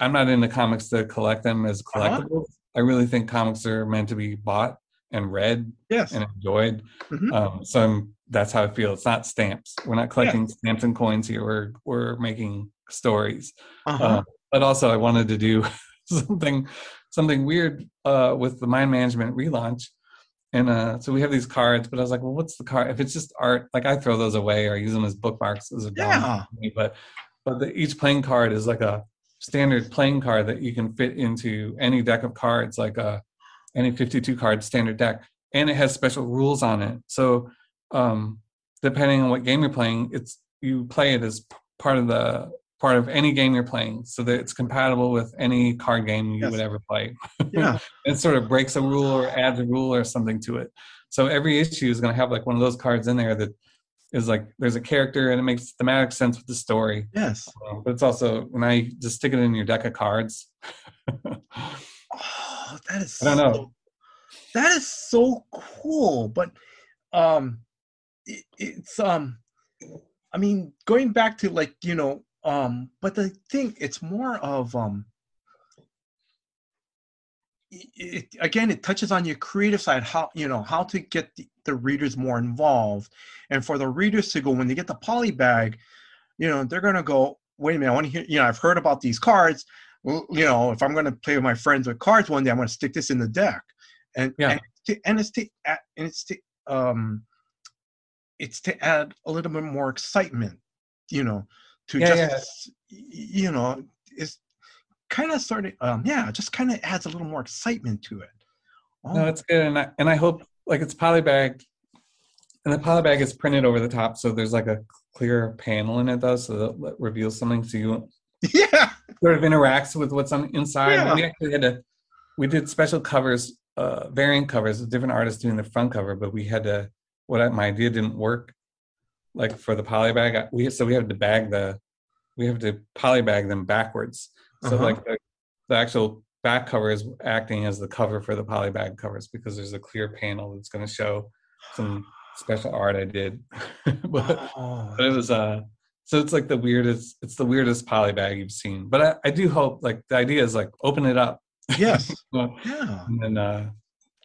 I'm not into comics to collect them as Uh-huh. collectibles. I really think comics are meant to be bought and read Yes. and enjoyed. Mhm. Um, so I'm, that's how I feel. It's not stamps. We're not collecting stamps and coins here. We're we're making stories. Uh-huh. Uh, but also, I wanted to do [laughs] something something weird uh, with the mind management relaunch. And uh, so we have these cards, but I was like, well, what's the card? If it's just art, like I throw those away or use them as bookmarks as a Yeah. me, But but the, each playing card is like a standard playing card that you can fit into any deck of cards, like a any 52 card standard deck, and it has special rules on it. So um, depending on what game you're playing, it's you play it as part of the part of any game you're playing, so that it's compatible with any card game you Yes. would ever play. Yeah. [laughs] it sort of breaks a rule or adds a rule or something to it. So every issue is going to have like one of those cards in there that is like there's a character and it makes thematic sense with the story. Yes. Um, but it's also when I just stick it in your deck of cards. Oh, that is. [laughs] I don't know. so- that is so cool, but um, it, it's um, I mean, going back to like you know um, but the thing it's more of um, it, it, again it touches on your creative side how you know how to get the, the readers more involved. And for the readers to go when they get the poly bag you know they're gonna go wait a minute i want to hear you know i've heard about these cards. Well, you know if i'm gonna play with my friends with cards one day i'm gonna stick this in the deck. And Yeah. and, to, and it's to and it's to um it's to add a little bit more excitement you know to Yeah, just y- you know it's kind of sort of um yeah just kind of adds a little more excitement to it oh, No, it's good, and I, and I hope like it's polybagged, and the polybag is printed over the top, so there's like a clear panel in it though, so that that reveals something, so you [laughs] yeah sort of interacts with what's on inside. Yeah. We actually had to, we did special covers, uh, variant covers, with different artists doing the front cover, but we had to. What I, my idea didn't work, like for the polybag. We so we have to bag the, we have to polybag them backwards. So Uh-huh. like the, the actual back cover is acting as the cover for the polybag covers because there's a clear panel that's going to show some special art I did. [laughs] but, oh, but it was uh so it's like the weirdest it's the weirdest polybag you've seen. But I, I do hope like the idea is like open it up yes [laughs] well, yeah and then uh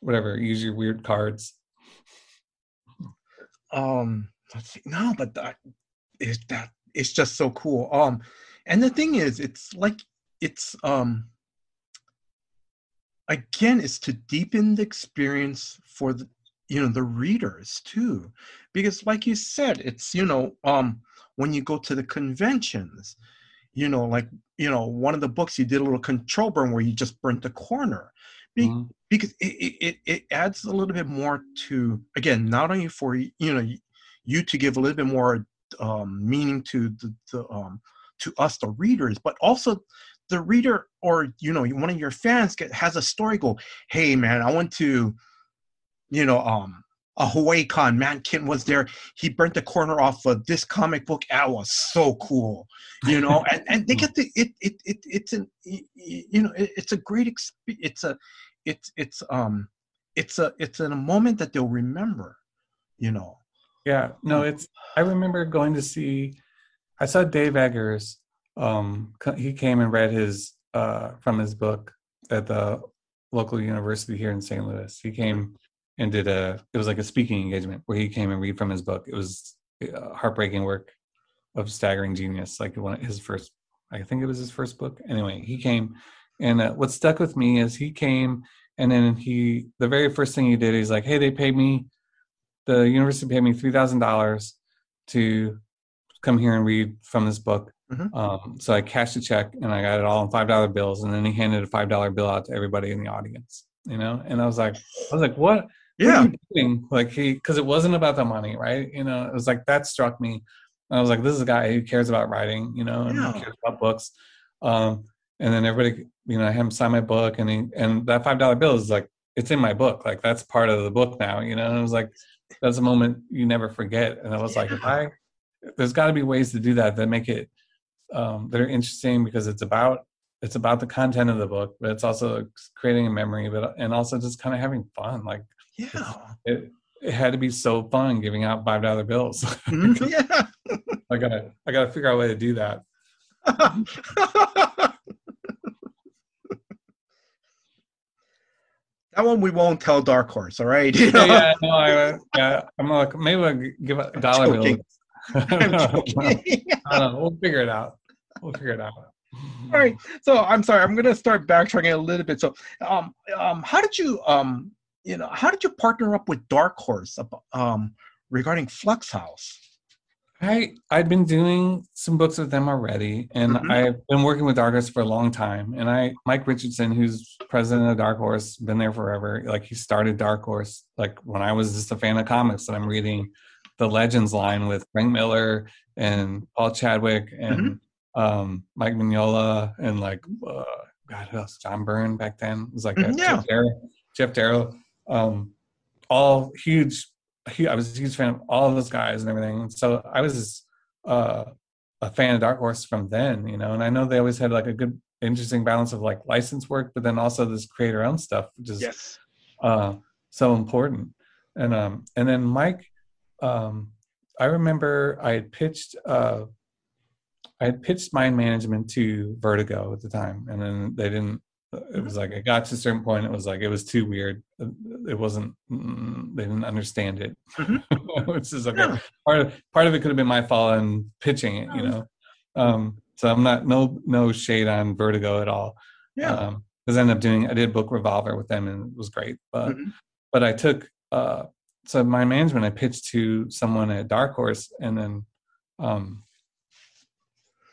whatever, use your weird cards. um let's see no but that is that it's just so cool. Um and the thing is it's like it's um again it's to deepen the experience for the you know the readers too. Because like you said it's you know um when you go to the conventions you know like you know one of the books you did a little control burn where you just burnt the corner. Be- Mhm. because it, it, it, adds a little bit more to again not only for you know you to give a little bit more um, meaning to the, the um, to us the readers but also the reader or you know one of your fans get, has a story go hey man i went to you know um a hawaii con. Matt Kindt was there. He burnt the corner off of this comic book. That was so cool you know? [laughs] And, and they get the it it, it it's an you know it, it's a great exp- it's a it's it's um it's a it's in a moment that they'll remember you know Yeah, no, it's. I remember going to see. I saw Dave Eggers. Um, he came and read his uh, from his book at the local university here in St. Louis. He came and did a. It was like a speaking engagement where he came and read from his book. It was uh, heartbreaking work of staggering genius. Like one of his first. I think it was his first book. Anyway, he came, and uh, what stuck with me is he came and then he the very first thing he did he's like, hey, they paid me the university paid me three thousand dollars to come here and read from this book. Mhm. Um, so I cashed a check and I got it all in five dollar bills, and then he handed a five dollar bill out to everybody in the audience. You know, and I was like, I was like, what? What are yeah you doing? Like he, because it wasn't about the money, right? You know, it was like that struck me. And I was like, this is a guy who cares about writing, you know, and Yeah. cares about books. Um, and then everybody, you know, I had him sign my book, and he, and that five dollar bill is like it's in my book. Like that's part of the book now, you know. And it was like that's a moment you never forget. And I was like, if I there's got to be ways to do that that make it um, that are interesting because it's about it's about the content of the book, but it's also creating a memory, but and also just kind of having fun. Like Yeah. it, it had to be so fun giving out five dollar bills. [laughs] Mhm, yeah. I gotta I gotta figure out a way to do that. [laughs] that one we won't tell Dark Horse, all right? [laughs] You know? yeah, no, I, yeah, I'm like maybe I'll give a dollar bill. [laughs] [laughs] I don't know. We'll figure it out. We'll figure it out. All right. So I'm sorry. I'm gonna start backtracking a little bit. So, um, um, how did you, um, you know, how did you partner up with Dark Horse, um, regarding Flux House? I I'd been doing some books with them already, and Mhm. I've been working with Dark Horse for a long time. And I Mike Richardson, who's president of Dark Horse, been there forever. Like he started Dark Horse like when I was just a fan of comics, and I'm reading the Legends line with Frank Miller and Paul Chadwick and um, Mike Mignola and like uh, God, who else? John Byrne back then it was like Mhm, that. yeah. Geof Darrow, Geof Darrow, um, all huge I was a huge fan of all of those guys and everything. So I was uh, a fan of Dark Horse from then, you know, and I know they always had like a good, interesting balance of like license work, but then also this creator owned stuff, which is Yes. uh, so important. And um, and then Mike, um, I remember I had pitched uh, I had pitched mind management to Vertigo at the time, and then they didn't. It was like it got to a certain point. It was like it was too weird. It wasn't. They didn't understand it, [laughs] which is okay. Yeah. Part of part of it could have been my fault in pitching it, you know. Um, so I'm not no no shade on Vertigo at all Yeah. um because I ended up doing I did book revolver with them and it was great. But Mhm. but I took uh so mind management I pitched to someone at Dark Horse and then um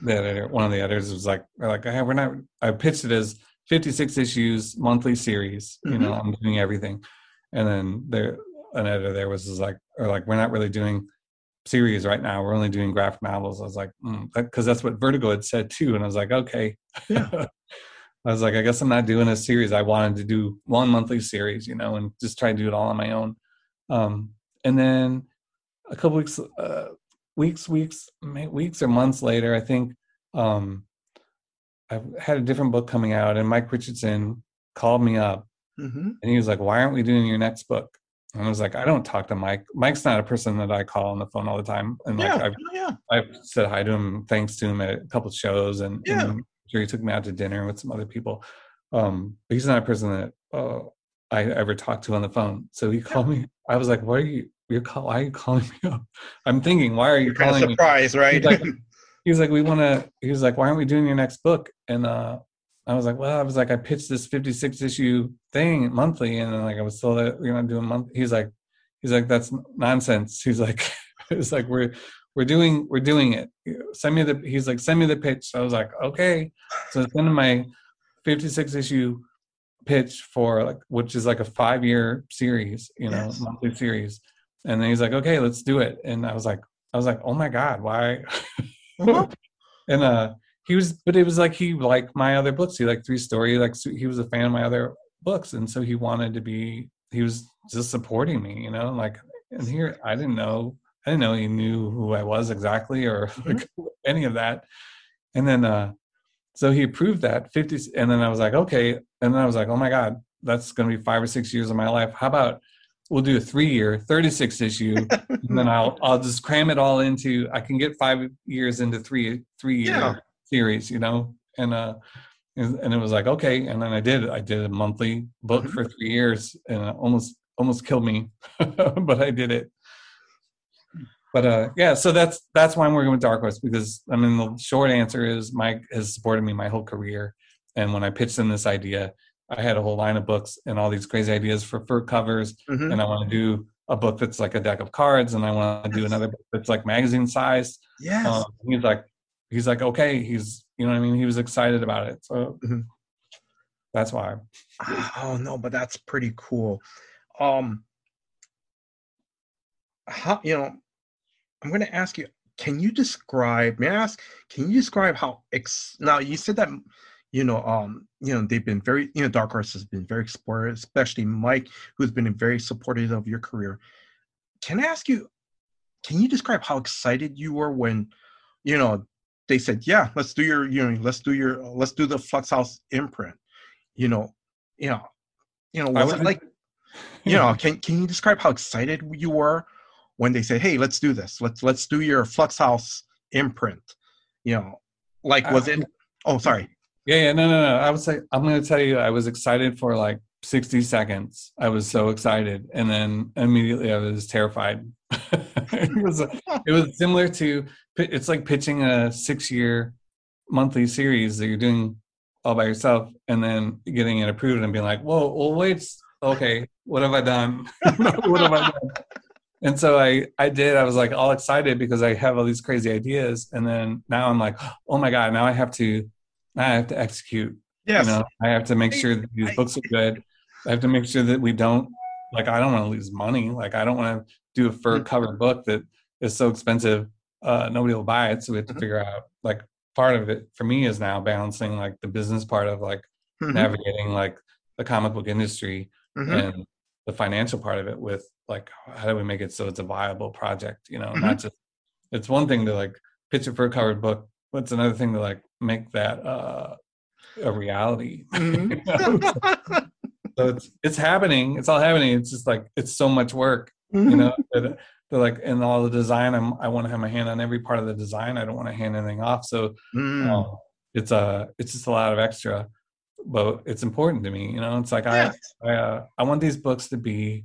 the editor one of the editors was like like hey, we're not I pitched it as 56 issues monthly series you know I'm doing everything. And then there an editor there was like or like we're not really doing series right now. We're only doing graphic novels. I was like because that's what Vertigo had said too. And I was like okay. [laughs] I was like, I guess I'm not doing a series. I wanted to do one monthly series, you know, and just try to do it all on my own. Um, and then a couple weeks, uh, weeks, weeks, weeks or months later, I think um, I had a different book coming out, and Mike Richardson called me up, Mm-hmm. and he was like, "Why aren't we doing your next book?" And I was like, "I don't talk to Mike. Mike's not a person that I call on the phone all the time." And like, I've yeah. I've said hi to him, thanks to him at a couple of shows, and, Yeah. and sure he took me out to dinner with some other people. Um, but he's not a person that uh, I ever talked to on the phone. So he called me. I was like, "What are you? You're call? Why are you calling me up?" I'm thinking, "Why are you You're kind of calling me?" surprised, right? He's like, [laughs] he's like, "We want to." He was like, "Why aren't we doing your next book?" And uh, I was like, "Well, I was like, I pitched this 56 issue thing monthly, and then, like I was told that we're gonna do a month." He's like, "He's like, that's nonsense." [laughs] He's like, [laughs] "It's like we're." We're doing we're doing it. Send me the he's like send me the pitch. So I was like okay. So I sent him my 56 issue pitch for like which is like a five year series, you know, Yes. monthly series. And then he's like, okay, let's do it. And I was like, I was like, oh my god, why? [laughs] Uh-huh. [laughs] and uh, he was, but it was like he liked my other books. He liked Three Story. Like he was a fan of my other books, and so he wanted to be. He was just supporting me, you know. Like, and here I didn't know. I didn't know he knew who I was exactly or [laughs] like any of that. And then, uh, so he approved that 50. And then I was like, okay. And then I was like, oh my God, that's going to be five or six years of my life. How about we'll do a three year, 36 issue, [laughs] and then I'll, I'll just cram it all into, I can get five years into three, three year Yeah. series, you know? And, uh, and, it was like, okay. And then I did, I did a monthly book Mhm. for three years and it almost, almost killed me, [laughs] but I did it. But uh, yeah, so that's that's why I'm working with Dark Horse because I mean the short answer is Mike has supported me my whole career, and when I pitched him this idea, I had a whole line of books and all these crazy ideas for fur covers, Mhm. and I want to do a book that's like a deck of cards, and I want to do another book that's like magazine sized. Yes. Um, he's like, he's like, okay, he's you know what I mean. He was excited about it, so Mhm. that's why. Oh no, but that's pretty cool. Um how you know, I'm gonna ask you, can you describe may I ask, can you describe how ex now you said that you know, um, you know, they've been very, you know, Dark Horse has been very supportive, especially Mike, who's been very supportive of your career. Can I ask you, can you describe how excited you were when, you know, they said, yeah, let's do your, you know, let's do your, let's do the Flux House imprint. You know, you know, you know, was it like, you know, can can you describe how excited you were when they said, hey, let's do this, let's let's do your Flux House imprint. You know, like was Uh, it? Oh, sorry. Yeah, yeah, no, no, no. I would say I'm going to tell you, I was excited for like 60 seconds. I was so excited, and then immediately I was terrified. [laughs] it was it was similar to it's like pitching a six year monthly series that you're doing all by yourself, and then getting it approved and being like, whoa, well, wait, okay, what have I done? [laughs] what have I done? And so I I did. I was like all excited because I have all these crazy ideas, and then now I'm like, oh my god, now I have to I have to execute. Yes. You know, I have to make sure that these books are good. I have to make sure that we don't like I don't want to lose money. Like I don't want to do a fur Mhm. covered book that is so expensive uh nobody will buy it. So we have to Mhm. figure out like part of it for me is now balancing like the business part of like Mhm, navigating like the comic book industry mhm. and the financial part of it with like how do we make it so it's a viable project you know Mhm. not just it's one thing to like pitch it for a covered book but it's another thing to like make that uh a reality. Mhm. [laughs] So it's it's happening. It's all happening. It's just like it's so much work you know? That they're like in all the design i'm i want to have my hand on every part of the design. I don't want to hand anything off. So Mm. um, it's a it's just a lot of extra but it's important to me you know? It's like i I uh, I want these books to be.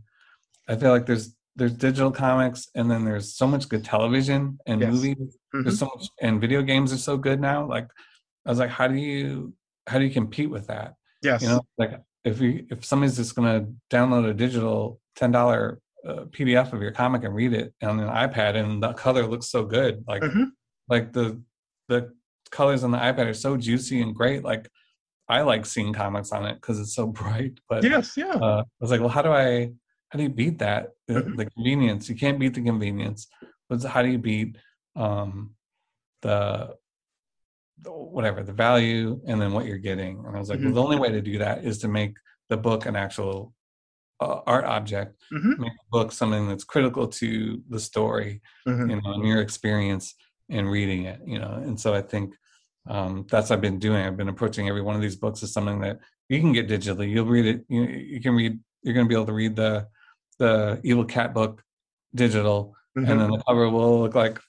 I feel like there's there's digital comics, and then there's so much good television and Yes. movies. Mhm. There's so much, and video games are so good now. Like I was like, how do you how do you compete with that? Yes. You know, like if you if somebody's just gonna download a digital ten dollar uh, PDF of your comic and read it on an iPad, and the color looks so good, like Mhm. like the the colors on the iPad are so juicy and great. Like I like seeing comics on it because it's so [laughs] bright. But yes. Yeah. uh, I was like, well, how do I, how do you beat that? The, Mhm. the convenience. You can't beat the convenience. But how do you beat um, the, the whatever the value and then what you're getting? And I was like, Mhm. well, the only way to do that is to make the book an actual uh, art object. Mhm. Make the book something that's critical to the story, Mhm. you know, and your experience in reading it. You know, and so I think um, that's what I've been doing. I've been approaching every one of these books as something that you can get digitally. You'll read it. You, you can read. You're going to be able to read the the Evil Cat book digital, Mhm. and then the cover will look like.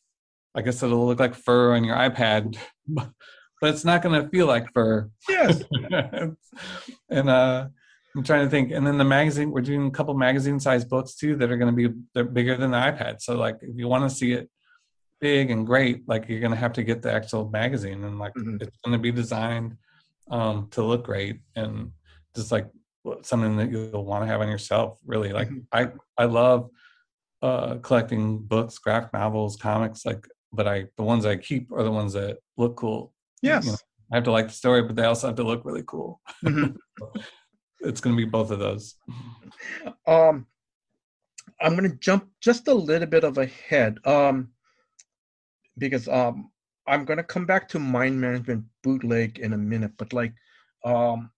I guess it'll look like fur on your iPad, [laughs] but it's not going to feel like fur. Yes. [laughs] and uh, I'm trying to think. And then the magazine, we're doing a couple magazine-sized books too that are going to be they're bigger than the iPad. So like, if you want to see it big and great, like you're going to have to get the actual magazine, and like Mhm. it's going to be designed um, to look great and just like something that you'll want to have on yourself. Really, like Mhm. I I love uh, collecting books, graphic novels, comics. Like, but I the ones I keep are the ones that look cool. You Yes. know, I have to like the story, but they also have to look really cool. [laughs] Mhm. it's going to be both of those. um i'm going to jump just a little bit of ahead um because um i'm going to come back to mind management bootleg in a minute but like um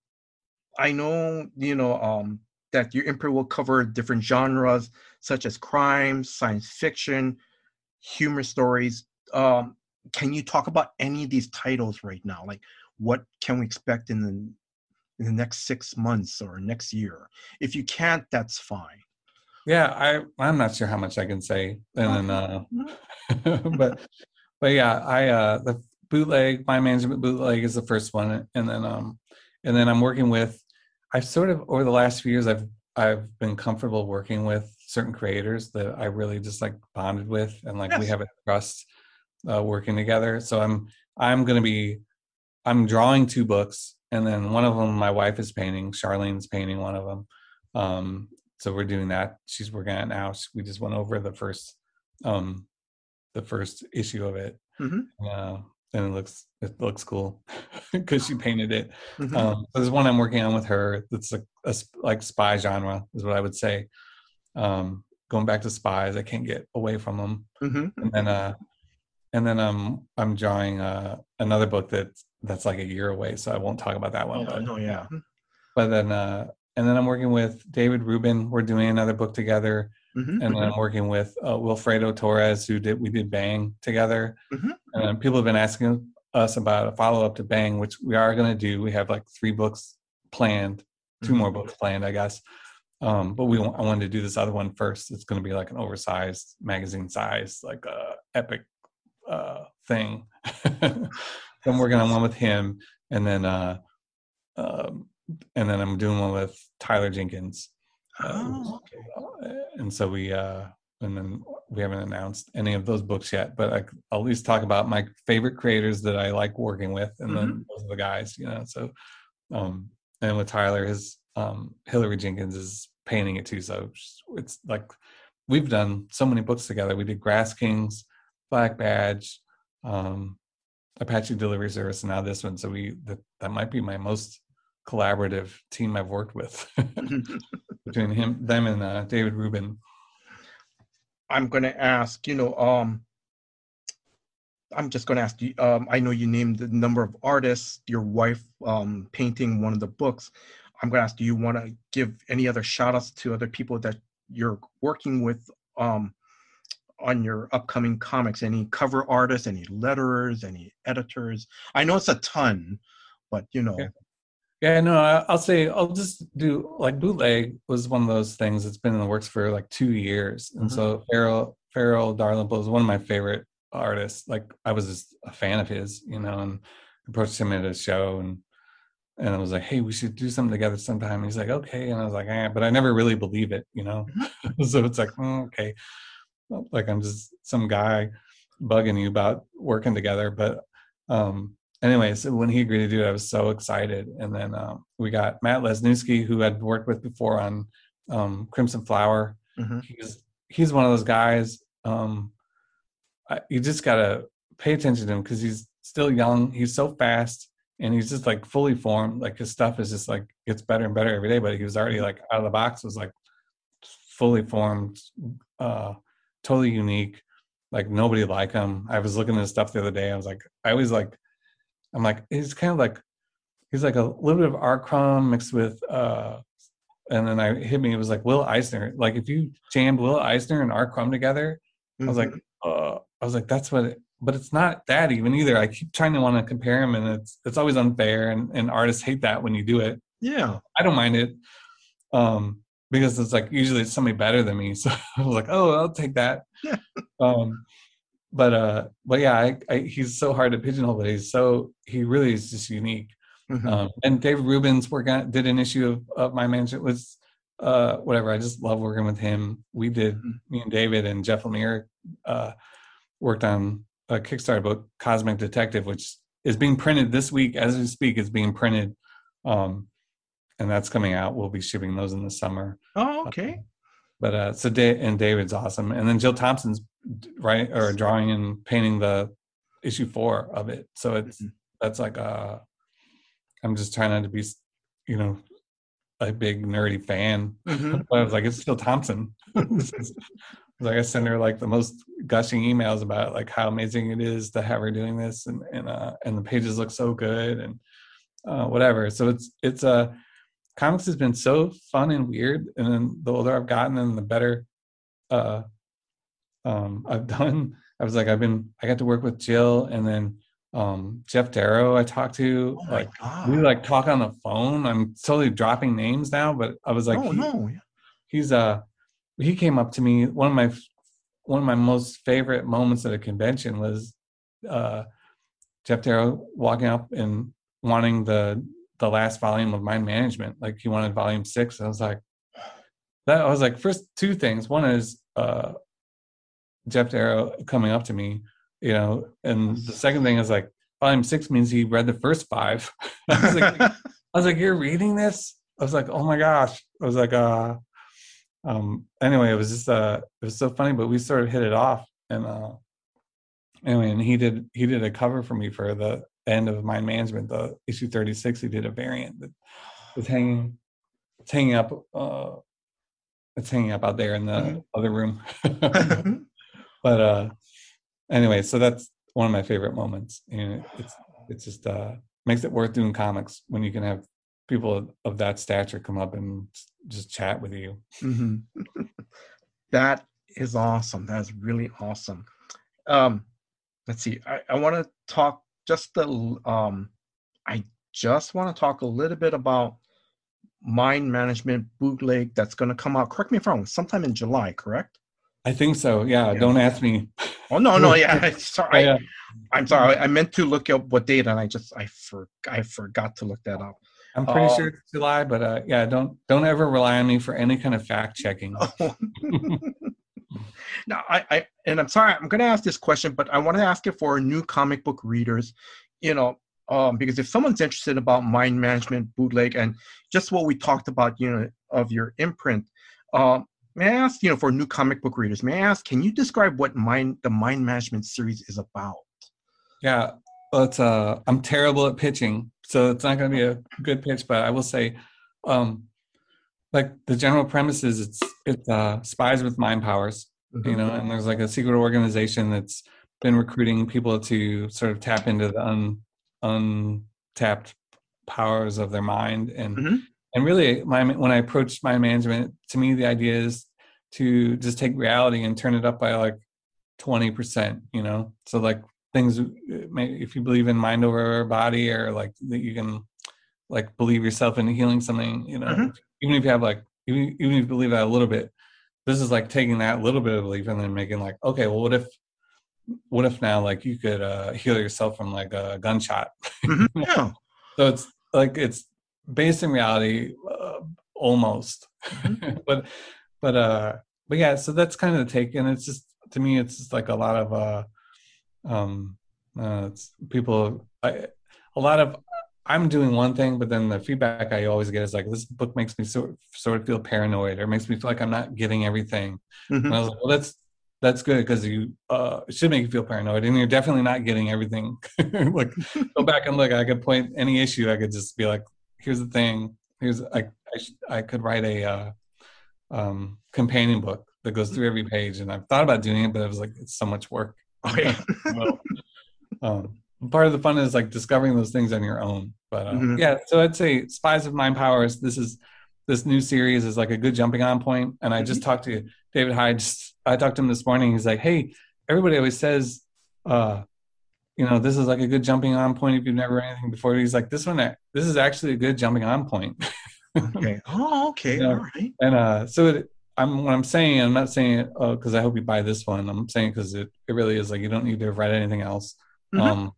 i know you know um that your imprint will cover different genres such as crime science fiction humor stories. Um can you talk about any of these titles right now? Like what can we expect in the in the next six months or next year? If you can't that's fine. Yeah, I I'm not sure how much I can say, and then uh, [laughs] but but yeah, I uh, the bootleg mind management bootleg is the first one, and then um and then I'm working with I've sort of over the last few years I've I've been comfortable working with certain creators that I really just like bonded with, and like we have a trust uh, working together. So I'm I'm gonna be I'm drawing two books, and then one of them my wife is painting. Charlene's painting one of them. Um, so we're doing that. She's working on it now. We just went over the first, um, the first issue of it. Mhm. Uh, and it looks it looks cool [laughs] because she painted it. Mhm. Um, so there's one I'm working on with her. That's like a like spy genre is what I would say. Um, going back to spies, I can't get away from them Mhm. and then uh and then um i'm drawing uh another book that that's like a year away, so I won't talk about that one. Oh, but, no, yeah. but then uh, and then I'm working with David Rubin. We're doing another book together, Mhm. and then I'm working with uh, Wilfredo Torres, who did we did Bang together. Mhm. And people have been asking us about a follow up to Bang, which we are going to do. We have like three books planned, 2 Mhm. more books planned, I guess. Um, but we I wanted to do this other one first. It's going to be like an oversized magazine size, like a epic uh, thing. [laughs] so I'm working on one with him, and then uh, um, and then I'm doing one with Tyler Jenkins. Oh, Uh, and so we uh and then we haven't announced any of those books yet but I, i'll at least talk about my favorite creators that i like working with and then those are the guys you know so um and with tyler his um hilary jenkins is painting it too so it's like we've done so many books together. We did grass kings black badge um apache delivery service and now this one so we that, that might be my most collaborative team i've worked with [laughs] [laughs] between him them and uh, david rubin I'm going to ask, you know, um, I'm just going to ask you. Um, I know you named the number of artists, your wife um, painting one of the books. I'm going to ask, do you want to give any other shout outs to other people that you're working with um, on your upcoming comics? Any cover artists, any letterers, any editors? I know it's a ton, but you know. Yeah. Yeah, no, I- I'll say I'll just do like bootleg was one of those things that's been in the works for like two years, and so Farel Farel Dalrymple is one of my favorite artists. Like I was just a fan of his, you know, and approached him at a show and and I was like, hey, we should do something together sometime. And he's like, okay, and I was like, eh, but I never really believe it, you know. [laughs] so it's like, mm, okay, like I'm just some guy bugging you about working together, but um anyway, so when he agreed to do it, I was so excited. And then um, we got Matt Lesniewski, who I'd worked with before on um, Crimson Flower. Mhm. He's he's one of those guys. Um, I, you just gotta pay attention to him because he's still young. He's so fast, and he's just like fully formed. Like his stuff is just like gets better and better every day. But he was already like out of the box. Was like fully formed, uh, totally unique. Like nobody like him. I was looking at his stuff the other day. I was like, I always like I'm like, he's kind of like, he's like a little bit of R. Crumb mixed with, uh, and then I hit me. It was like Will Eisner. Like if you jammed Will Eisner and R. Crumb together, I was like, uh, I was like, that's what. It, but it's not that even either. I keep trying to want to compare him, and it's it's always unfair, and and artists hate that when you do it. yeah. I don't mind it, um, because it's like usually it's somebody better than me. [laughs] So I was like, oh, I'll take that. Yeah. um, but uh, but yeah, I, I, he's so hard to pigeonhole, but he's so he really is just unique. Mhm. Um, and David Rubin's work on did an issue of, of mind management was uh whatever. I just love working with him. We did me and David and Jeff Lemire uh worked on a Kickstarter book, Cosmic Detective, which is being printed this week as we speak. It's being printed, um, and that's coming out. We'll be shipping those in the summer. oh, okay. But uh, so da- and David's awesome, and then Jill Thompson's right or drawing and painting the issue four of it. So it's that's like uh, I'm just trying not to be, you know, a big nerdy fan. Mhm. but [laughs] I was like, it's Jill Thompson. [laughs] like I send her like the most gushing emails about like how amazing it is to have her doing this, and and uh, and the pages look so good and uh, whatever. So it's it's uh comics has been so fun and weird, and then the older I've gotten, and the better uh, um, I've done. I was like, I've been I got to work with Jill, and then um, Geof Darrow I talked to. Oh my like god. we like talk on the phone. I'm totally dropping names now, but I was like, oh he- no. he's uh he came up to me one of my one of my most favorite moments at a convention was uh geof darrow walking up and wanting the the last volume of mind management like he wanted volume six i was like that i was like first two things one is uh geof darrow coming up to me you know and the second thing is like volume six means he read the first five [laughs] I was like, [laughs] I was like, you're reading this? I was like, oh my gosh. I was like, uh, um, anyway, it was just, uh, it was so funny, but we sort of hit it off. And, uh, anyway, and he did, he did a cover for me for the end of Mind Management, the issue 36. He did a variant that was hanging, it's hanging up, uh, it's hanging up out there in the other room. [laughs] but, uh, anyway, so that's one of my favorite moments. And it's, it's just, uh, makes it worth doing comics when you can have people of, that stature come up and just chat with you. Mhm. [laughs] that is awesome. That is really awesome. Um, let's see. I, I want to talk just l- um, I just want to talk a little bit about mind management bootleg that's going to come out. Correct me if I'm wrong. Sometime in July, correct? I think so. Yeah. Yeah. Don't ask me. Oh no, no, yeah. [laughs] Sorry, Yeah. I'm sorry. I meant to look up what date, and I just I for I forgot to look that up. I'm pretty Oh. sure it's July, but uh, yeah, don't don't ever rely on me for any kind of fact checking. [laughs] Now, I, I and I'm sorry, I'm going to ask this question, but I want to ask it for new comic book readers. You know, um, because if someone's interested about mind management, bootleg, and just what we talked about, you know, of your imprint, um, may I ask, you know, for new comic book readers, may I ask, can you describe what mind the mind management series is about? Yeah, well, it's uh, I'm terrible at pitching, so it's not going to be a good pitch. But I will say, um, like the general premise is it's it's uh, spies with mind powers, you know, and there's like a secret organization that's been recruiting people to sort of tap into the un, untapped powers of their mind and Mhm. And really my when i approached mind management to me the idea is to just take reality and turn it up by like 20% you know so like things uh, if you believe in mind over body or like that you can like believe yourself into healing something you know Mhm. even if you have like even, even if you believe that a little bit this is like taking that little bit of belief and then making like okay well what if what if now like you could uh heal yourself from like a gunshot Mhm. [laughs] Yeah. so it's like it's based in reality uh, almost. [laughs] But but uh but yeah so that's kind of the take and it's just to me it's just like a lot of uh um uh it's people I, a lot of i'm doing one thing but then the feedback i always get is like this book makes me sort sort of feel paranoid or makes me feel like i'm not getting everything. Mhm. and i was like well that's that's good because you uh it should make you feel paranoid and you're definitely not getting everything. [laughs] Like go back and look i could point any issue i could just be like here's the thing here's i i, I could write a uh um companion book that goes through every page and i've thought about doing it but it was like it's so much work Oh, yeah. [laughs] well, um, part of the fun is like discovering those things on your own. But uh, Mhm. yeah, so I'd say Spies of Mind Powers. This is this new series is like a good jumping on point. And I just talked to David Hyde. I talked to him this morning. He's like, "Hey, everybody always says, uh, you know, this is like a good jumping on point if you've never read anything before." He's like, "This one, this is actually a good jumping on point." okay. [laughs] Oh, okay. Yeah. All right. And uh, so it, I'm what I'm saying. I'm not saying it because I hope you buy this one. I'm saying because it, it really is like you don't need to have read anything else. Mhm. Um,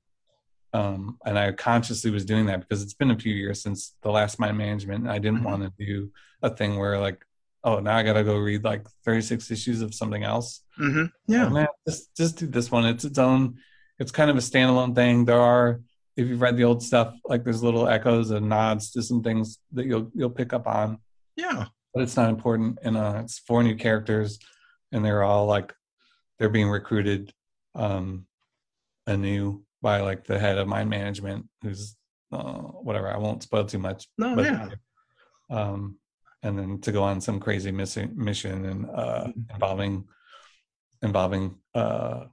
um, and I consciously was doing that because it's been a few years since the last mind management. And I didn't Mhm. want to do a thing where like, oh, now I got to go read like 36 issues of something else. hmm Oh, Yeah. man, just just do this one. It's its own. It's kind of a standalone thing. There are, if you've read the old stuff, like there's little echoes and nods to some things that you'll you'll pick up on Yeah. but it's not important. And uh, it's four new characters, and they're all like they're being recruited um, anew by like the head of mind management, who's uh, whatever. I won't spoil too much. No, but, yeah. Um, and then to go on some crazy mission, mission and uh, Mm-hmm. involving involving uh,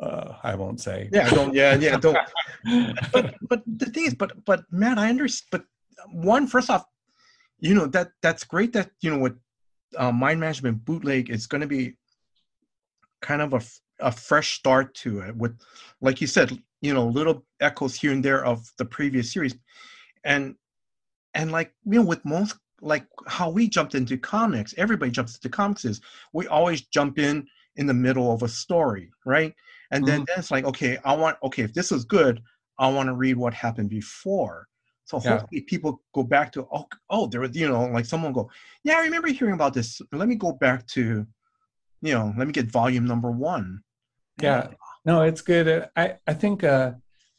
uh, I won't say. Yeah. Don't. Yeah. Yeah. Don't. [laughs] but but the thing is, but but Matt, I understand. But one, first off, you know that that's great that you know what uh, mind management bootleg is going to be kind of a a fresh start to it with, like you said, you know, little echoes here and there of the previous series, and and like you know with most like how we jumped into comics, everybody jumps into comics is we always jump in in the middle of a story, right? And then, then it's like, okay, I want okay, if this is good, I want to read what happened before. So Yeah. hopefully people go back to oh oh there was you know like someone go yeah I remember hearing about this. Let me go back to you know let me get volume number one. yeah no it's good Uh, i i think uh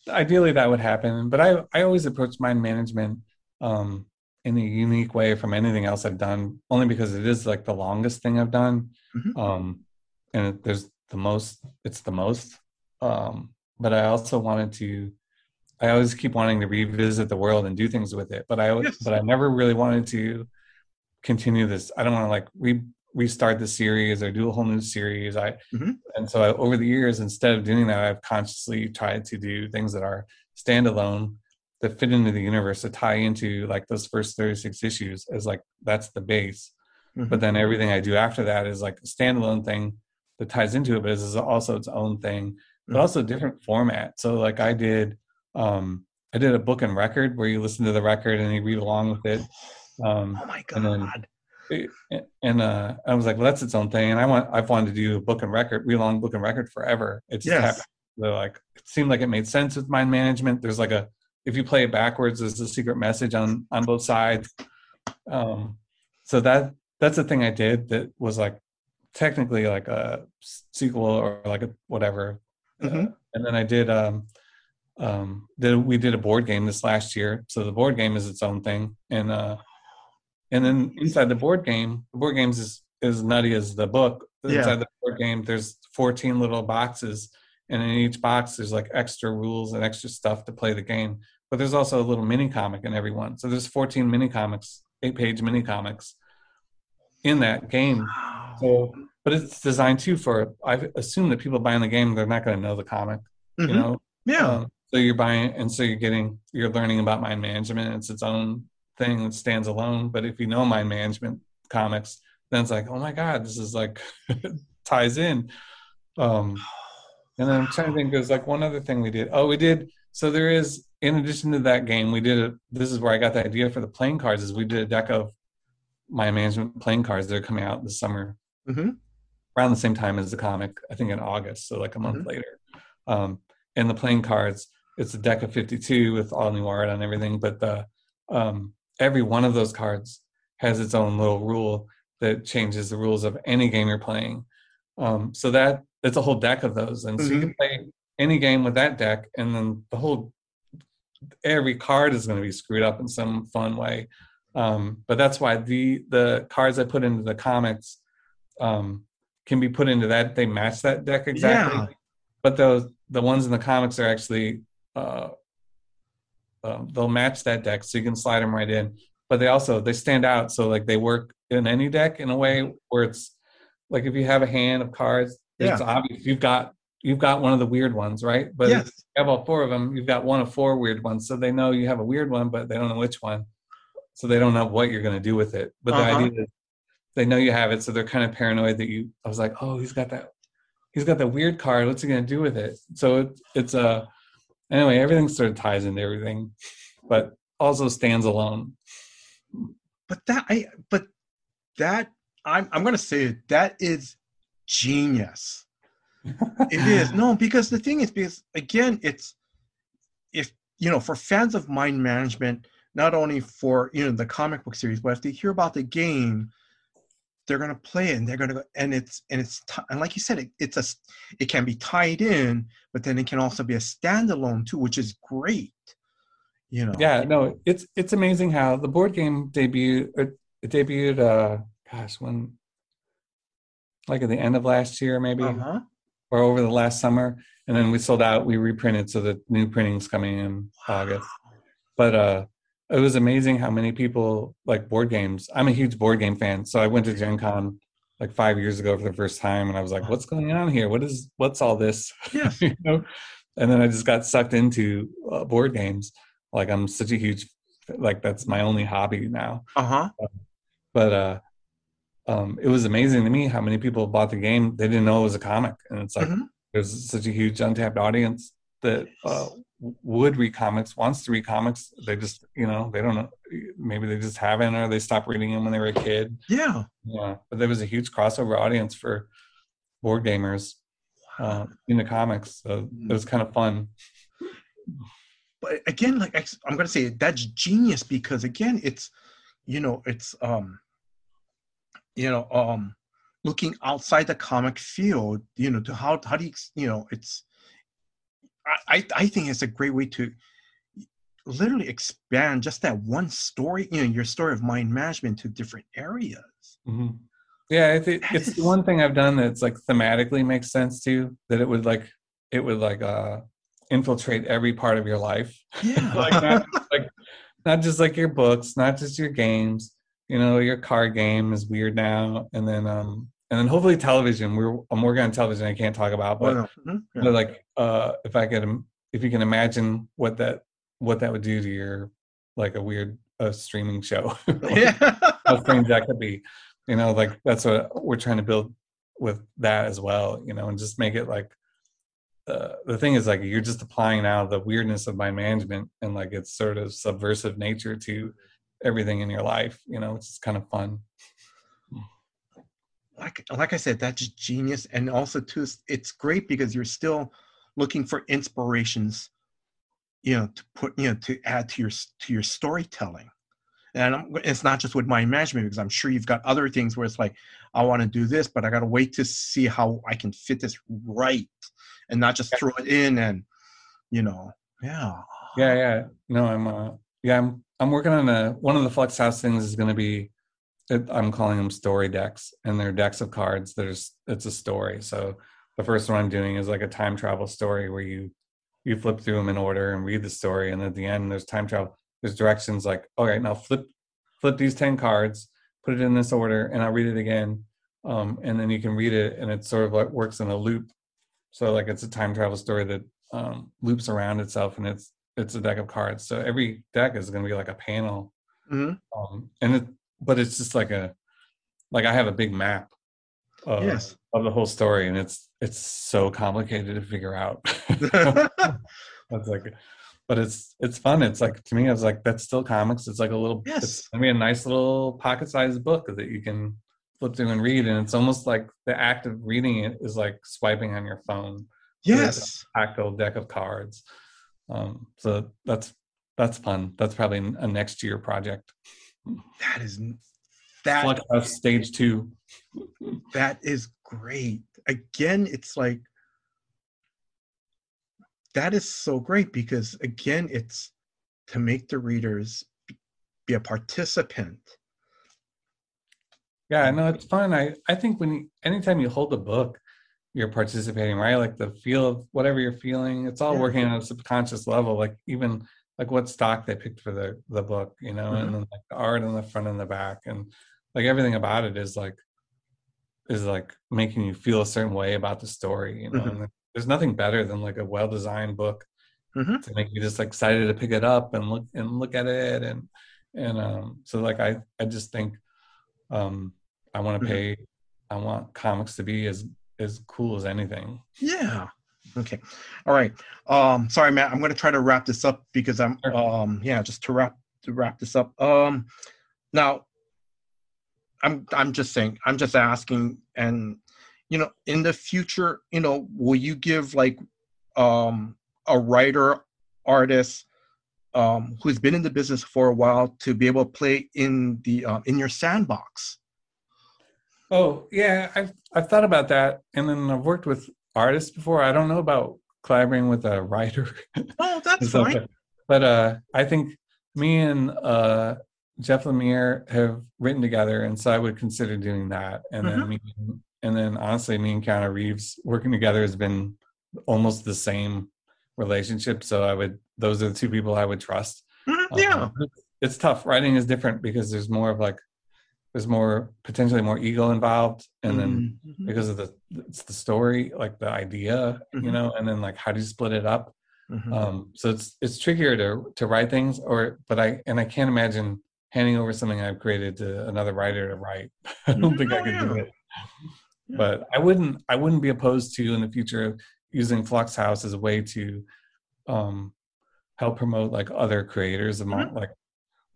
ideally that would happen but i i always approach mind management um in a unique way from anything else i've done only because it is like the longest thing i've done Mhm. um and it, there's the most it's the most um but i also wanted to i always keep wanting to revisit the world and do things with it but i Yes. but i never really wanted to continue this i don't want to like re restart the series or do a whole new series i Mhm. and so I, over the years instead of doing that i've consciously tried to do things that are standalone that fit into the universe to tie into like those first 36 issues as like that's the base Mhm. but then everything i do after that is like a standalone thing that ties into it but is also its own thing but Mhm. also different format so like i did um i did a book and record where you listen to the record and you read along with it um oh my and then- god. and uh i was like well that's its own thing and i want i've wanted to do a book and record read along book and record forever It's just Yes. so like it seemed like it made sense with mind management there's like a if you play it backwards there's a secret message on on both sides um so that that's the thing i did that was like technically like a sequel or like a whatever. Uh, Mhm. and then i did um um did we did a board game this last year. So the board game is its own thing. And uh and then inside the board game the board games is as nutty as the book. Yeah. inside the board game there's 14 little boxes. And in each box there's like extra rules and extra stuff to play the game. But there's also a little mini comic in every one. So there's 14 mini comics eight page mini comics in that game so but it's designed too for i assume that people buying the game they're not going to know the comic Mhm. you know yeah. um, so you're buying, and so you're getting, you're learning about mind management. It's its own thing that stands alone. But if you know mind management comics, then it's like, oh my god, this is like [laughs] ties in. Um, and then I'm trying to think. There's like one other thing we did. Oh, we did. So there is, in addition to that game, we did a. This is where I got the idea for the playing cards. Is we did a deck of mind management playing cards that are coming out this summer Mhm. around the same time as the comic. I think in August, so like a month Mhm. later. Um, and the playing cards, it's a deck of 52 with all new art and everything. But the um, every one of those cards has its own little rule that changes the rules of any game you're playing. Um, so that it's a whole deck of those, and so you can play any game with that deck, and then the whole every card is going to be screwed up in some fun way. Um, but that's why the the cards I put into the comics um, can be put into that. They match that deck exactly. Yeah. But those the ones in the comics are actually uh, um, they'll match that deck, so you can slide them right in. But they also they stand out, so like they work in any deck in a way where it's like if you have a hand of cards, it's Yeah. obvious you've got you've got one of the weird ones, right? But yes. if you have all four of them, you've got one of four weird ones, so they know you have a weird one, but they don't know which one, so they don't know what you're going to do with it. But Uh-huh. the idea is they know you have it, so they're kind of paranoid that you. I was like, oh, he's got that, he's got that weird card. What's he going to do with it? So it, it's a uh, anyway. Everything sort of ties into everything, but also stands alone. But that I but that I'm I'm gonna say it, that is genius. It [laughs] is no because the thing is because again it's if you know for fans of mind management not only for you know the comic book series but if they hear about the game they're gonna play it and they're gonna go and it's and it's ti- and like you said it, it's a it can be tied in but then it can also be a standalone too which is great you know Yeah, no, it's it's amazing how the board game debuted. It, debuted, uh, gosh, when like at the end of last year, maybe, uh-huh. or over the last summer, and then we sold out. We reprinted, so the new printing's coming in August. But uh, it was amazing how many people like board games. I'm a huge board game fan, so I went to Gen Con like five years ago for the first time, and I was like, "What's going on here? What is what's all this?" yes [laughs] you know and then i just got sucked into uh, board games like i'm such a huge like that's my only hobby now uh-huh but uh um it was amazing to me how many people bought the game they didn't know it was a comic and it's like Mhm. there's such a huge untapped audience that uh would read comics wants to read comics. They just you know they don't know maybe they just haven't or they stopped reading them when they were a kid. Yeah. Yeah but there was a huge crossover audience for board gamers uh, in the comics so it was kind of fun. But again like i'm gonna say that's genius because again it's you know it's um you know um looking outside the comic field you know to how how do you you know it's i i, think it's a great way to literally expand just that one story you know your story of mind management to different areas hmm Yeah, I think That it's the one thing I've done that's like thematically makes sense too. That it would like it would like uh infiltrate every part of your life. yeah [laughs] like not like not just like your books, not just your games. You know, your card game is weird now, and then um and then hopefully television. We're I'm working on television. I can't talk about, but mhm, yeah. but like uh if I could if you can imagine what that what that would do to your like a weird uh, streaming show. like, [laughs] yeah. how strange that could be. You know, like that's what we're trying to build with that as well. You know, and just make it like uh, the thing is like you're just applying now the weirdness of mind management and like its sort of subversive nature to everything in your life. You know, it's kind of fun. Like like I said, that's genius, and also too, it's- great because you're still looking for inspirations, you know, to put you know to add to your to your storytelling. And I'm, it's not just with mind management because I'm sure you've got other things where it's like I want to do this, but I got to wait to see how I can fit this right, and not just throw it in and you know, yeah, Yeah, yeah. No, I'm uh yeah, I'm I'm working on a one of the Flux House things is gonna be it, I'm calling them story decks and they're decks of cards. There's it's a story. So the first one I'm doing is like a time travel story where you you flip through them in order and read the story and at the end there's time travel there's directions like all right now flip flip these 10 cards put it in this order and i'll read it again um, and then you can read it and it sort of like works in a loop so like it's a time travel story that um, loops around itself and it's it's a deck of cards so every deck is going to be like a panel Mhm. um, and it but it's just like a like i have a big map uh, Yes. of the whole story and it's it's so complicated to figure out. [laughs] That's like but it's it's fun. It's like to me it's like that's still comics. It's like a little Yes. it's gonna be a nice little pocket-sized book that you can flip through and read and it's almost like the act of reading it is like swiping on your phone yes, tactile deck of cards. Um so that's that's fun. That's probably a next year project that is that Fluxhouse stage two that is great again it's like that is so great because again it's to make the readers be a participant Yeah, no, it's fun. I I think when you, anytime you hold a book, you're participating, right? Like the feel of whatever you're feeling, it's all Yeah. working on a subconscious level. Like even like what stock they picked for the the book, you know, Mhm. and then like the art on the front and the back, and like everything about it is like is like making you feel a certain way about the story, you know. Mhm. And there's nothing better than like a well designed book Mhm. to make you just excited to pick it up and look and look at it and and um so like I I just think um I want to Mhm. pay I want comics to be as as cool as anything. yeah okay. All right. Um sorry matt i'm going to try to wrap this up because i'm Sure. um yeah just to wrap to wrap this up. Um now i'm i'm just saying i'm just asking and you know in the future you know will you give like um a writer artist um who's been in the business for a while to be able to play in the um, in your sandbox? Oh yeah, I've I've thought about that, and then I've worked with artists before. I don't know about collaborating with a writer. [laughs] oh that's fine But, but uh, I think me and uh, Jeff Lemire have written together, and so I would consider doing that. And then me, and then honestly, me and Keanu Reeves working together has been almost the same relationship. So I would; those are the two people I would trust. Mhm, Um, yeah it's tough. Writing is different because there's more of like there's more potentially more ego involved, and then Mhm. because of the it's the story, like the idea, you Mhm. know, and then like how do you split it up? Mhm. um so it's it's trickier to to write things or but i and i can't imagine handing over something i've created to another writer to write [laughs] i don't think i Oh, could do yeah. it but i wouldn't i wouldn't be opposed to in the future using flux house as a way to um help promote like other creators among Mm-hmm. like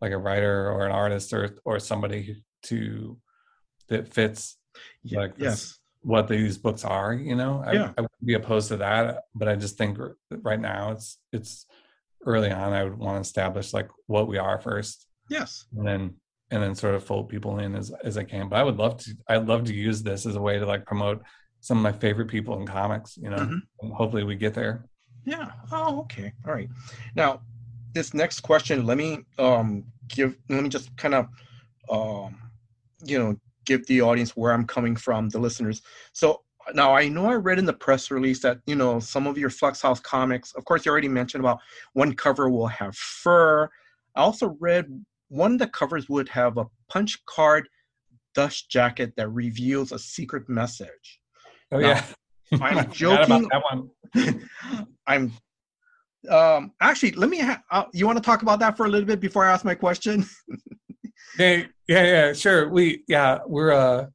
like a writer or an artist or or somebody to that fits Ye- like this- yes what these books are you know I, Yeah. I wouldn't be opposed to that but i just think right now it's it's early on i would want to establish like what we are first yes and then and then sort of fold people in as as i can but i would love to i'd love to use this as a way to like promote some of my favorite people in comics you know Mhm. and hopefully we get there Yeah. Oh, okay. All right. Now, this next question, let me um give let me just kind of um you know give the audience where I'm coming from, the listeners. So now I know I read in the press release that you know some of your Flux House comics, of course, you already mentioned about one cover will have fur. I also read one of the covers would have a punch card dust jacket that reveals a secret message. oh No, yeah I'm [laughs] I forgot about joking. that one [laughs] I'm Um, actually, let me. Ha- uh, you want to talk about that for a little bit before I ask my question? [laughs] Yeah, yeah, yeah, sure. We, yeah, we're uh,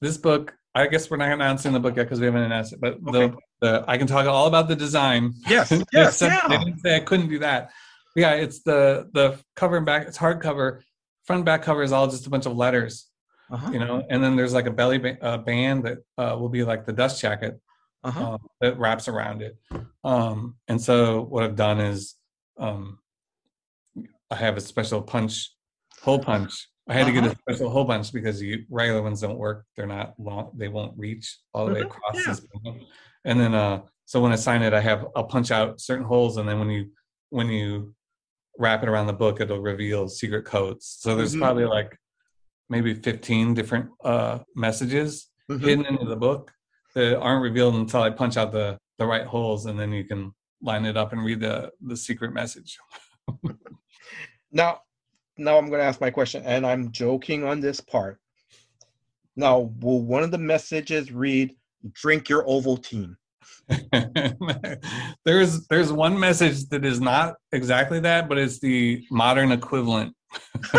this book. I guess we're not announcing the book yet because we haven't announced it. But Okay. the, the I can talk all about the design. Yes, [laughs] They yes, They yeah. didn't say I couldn't do that. Yeah, it's the the cover and back. It's hardcover. Front and back cover is all just a bunch of letters, Uh-huh. you know. And then there's like a belly ba- uh, band that uh, will be like the dust jacket Uh-huh. um, that wraps around it. Um, and so what I've done is um, I have a special punch, hole punch. I had to get a Uh-huh. special hole punch because the regular ones don't work. They're not long. They won't reach all the way Mhm, across yeah. And then, uh, so when I sign it, I have I'll punch out certain holes, and then when you when you wrap it around the book, it'll reveal secret codes. So there's Mhm. probably like maybe 15 different uh, messages Mhm. hidden into the book that aren't revealed until I punch out the the right holes, and then you can line it up and read the the secret message. [laughs] Now, now I'm going to ask my question, and I'm joking on this part. Now, will one of the messages read, "Drink your Ovaltine"? [laughs] there's there's one message that is not exactly that, but it's the modern equivalent. [laughs]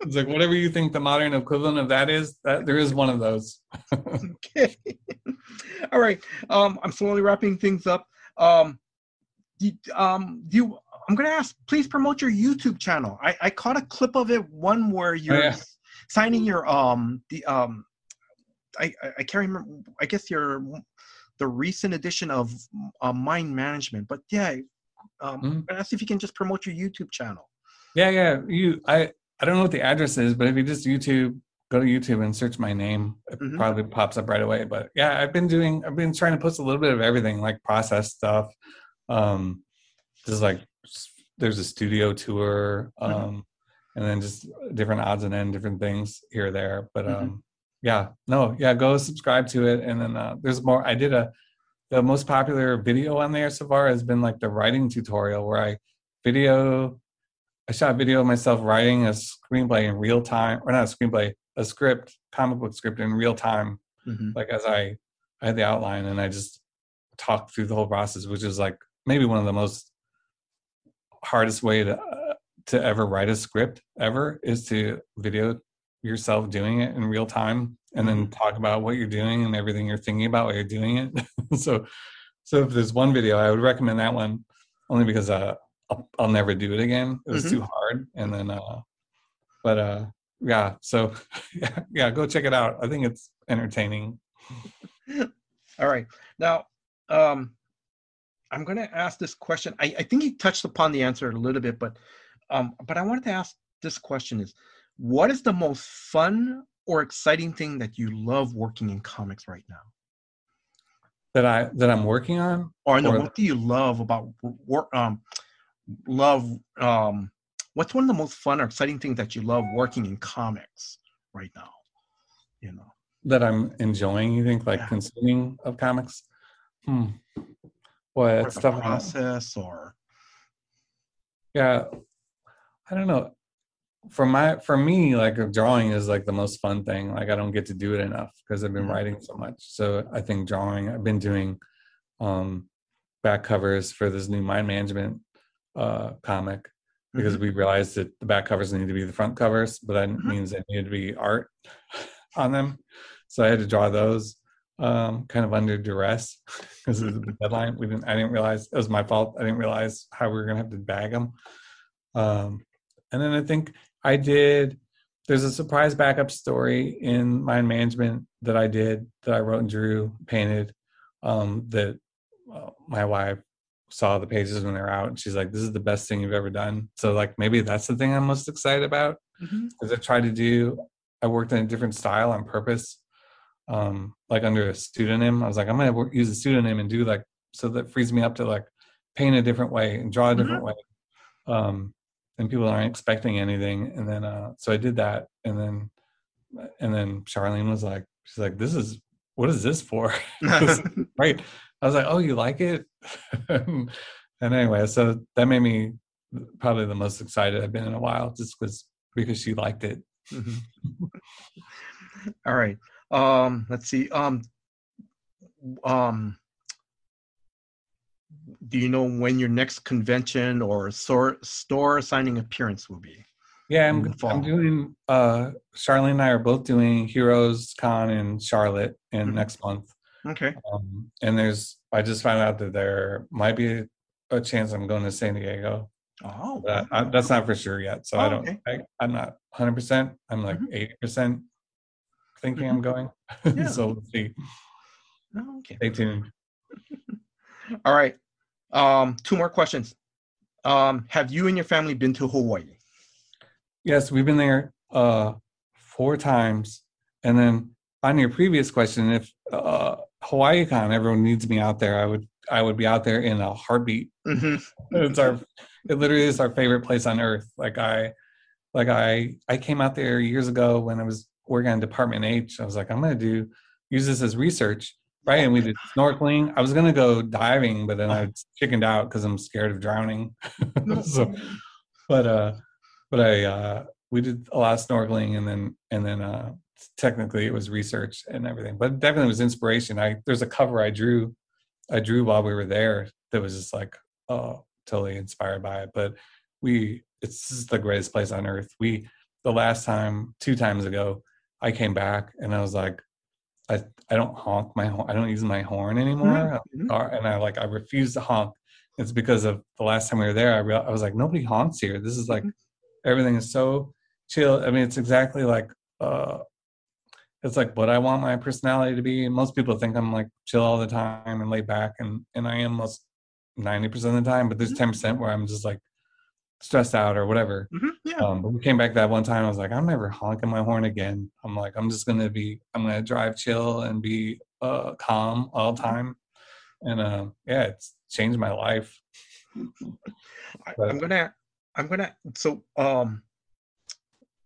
It's like whatever you think the modern equivalent of that is, that there is one of those. [laughs] okay. All right. Um, I'm slowly wrapping things up. Um, do, um, do you, I'm going to ask, please promote your YouTube channel. I, I caught a clip of it, one where you're yeah. signing your um the um I I, can't remember. I guess your the recent edition of uh, Mind Management. But yeah, um, Mhm. I'm gonna ask if you can just promote your YouTube channel. Yeah, yeah. You, I, I don't know what the address is, but if you just YouTube, go to YouTube and search my name, it Mhm. probably pops up right away. But yeah, I've been doing, I've been trying to post a little bit of everything, like process stuff. Um, just like there's a studio tour, um, Mhm. and then just different odds and end, different things here or there. But Mhm. um, yeah, no, yeah, go subscribe to it, and then uh, there's more. I did a the most popular video on there so far has been like the writing tutorial where I video I shot a video of myself writing a screenplay in real time, or not a screenplay, a script, comic book script in real time. Mhm. Like as I, I had the outline and I just talked through the whole process, which is like maybe one of the most hardest way to uh, to ever write a script ever is to video yourself doing it in real time and then talk about what you're doing and everything you're thinking about while you're doing it. [laughs] so, so if there's one video, I would recommend that one only because uh, I'll, I'll never do it again. It was Mhm. too hard. And then, uh, but uh, yeah, so yeah, [laughs] yeah, go check it out. I think it's entertaining. [laughs] All right. Now, um, I'm going to ask this question. I, I think you touched upon the answer a little bit, but um, but I wanted to ask this question: Is what is the most fun or exciting thing that you love working in comics right now? That I that I'm working on. Or no, Or- what do you love about work? Um, love. Um, what's one of the most fun or exciting things that you love working in comics right now? You know. that I'm enjoying. You think like Yeah. consuming of comics? Hmm. Boy, the process or Yeah, I don't know. For my for me, like drawing is like the most fun thing. Like I don't get to do it enough because I've been Mhm. writing so much. So I think drawing. I've been doing um back covers for this new mind management uh comic because we realized that the back covers need to be the front covers, but that Mhm. means they needed to be art [laughs] on them. So I had to draw those um, kind of under duress because of the deadline. We didn't. I didn't realize it was my fault. I didn't realize how we were gonna have to bag them. Um, and then I think I did. There's a surprise backup story in mind management that I did that I wrote and drew, painted. Um, that uh, my wife saw the pages when they're out, and she's like, "This is the best thing you've ever done." So like maybe that's the thing I'm most excited about because I tried to do. I worked in a different style on purpose, um, like under a pseudonym. I was like, I'm gonna work, use a pseudonym and do like so that frees me up to like paint a different way and draw a different way. Um, and people aren't expecting anything. And then uh, so I did that, and then and then Charlene was like, she's like, this is what is this for? [laughs] This is [laughs] right. I was like, oh, you like it? [laughs] and anyway, so that made me probably the most excited I've been in a while, just because because she liked it. Mhm. All right. Um, let's see. Um, um, do you know when your next convention or store store signing appearance will be? Yeah, I'm? I'm doing. Uh, Charlene and I are both doing Heroes Con in Charlotte in Mhm. next month. Okay. Um, and there's, I just found out that there might be a chance I'm going to San Diego. Oh, I, that's not for sure yet. So I Oh, don't, okay. I, I'm not 100%. I'm like Mhm. 80% thinking I'm going. [laughs] Yeah. so we'll see. Okay. Stay tuned. [laughs] All right. Um, two more questions. Um, have you and your family been to Hawaii? Yes, we've been there uh, four times. And then on your previous question, if uh, Hawaii Con, everyone needs me out there, I would, I would be out there in a heartbeat. hmm [laughs] it's our it literally is our favorite place on earth like i like i i came out there years ago when i was working on department h i was like i'm gonna do use this as research. Right and we did snorkeling. I was gonna go diving but then i [laughs] chickened out because i'm scared of drowning. [laughs] So but uh but i uh we did a lot of snorkeling and then and then uh technically it was research and everything but definitely was inspiration. I there's a cover i drew i drew while we were there that was just like uh totally inspired by it but we it's just the greatest place on earth. We the last time two times ago i came back and i was like i i don't honk my horn i don't use my horn anymore Mhm. And i like i refuse to honk. It's because of the last time we were there i real, i was like nobody honks here. This is like everything is so chill. I mean it's exactly like uh it's like what i want my personality to be. And most people think i'm like chill all the time and laid back and and i am most 90% of the time but there's 10% where i'm just like stressed out or whatever Mhm, Yeah. um, but we came back that one time. I was like, I'm never honking my horn again. I'm like, I'm just gonna be, I'm gonna drive chill and be uh, calm all the time. And uh, yeah, it's changed my life. But- I'm gonna, I'm gonna. So, um,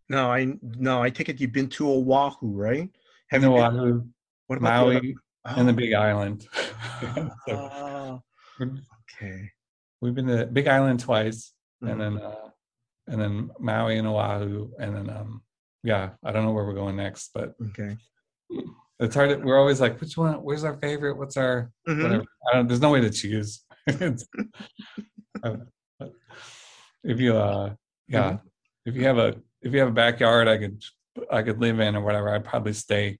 no, I no, I take it you've been to Oahu, right? Have you been- Oahu, what about Maui, and the Big Island. [laughs] So Ah, okay. we've been to Big Island twice. And then uh, and then Maui and Oahu, and then um, yeah, I don't know where we're going next, but Okay. it's hard. To, we're always like, which one? Where's our favorite? What's our Mhm. I don't, there's no way to choose. [laughs] Uh, if you uh yeah, if you have a if you have a backyard I could I could live in or whatever, I'd probably stay.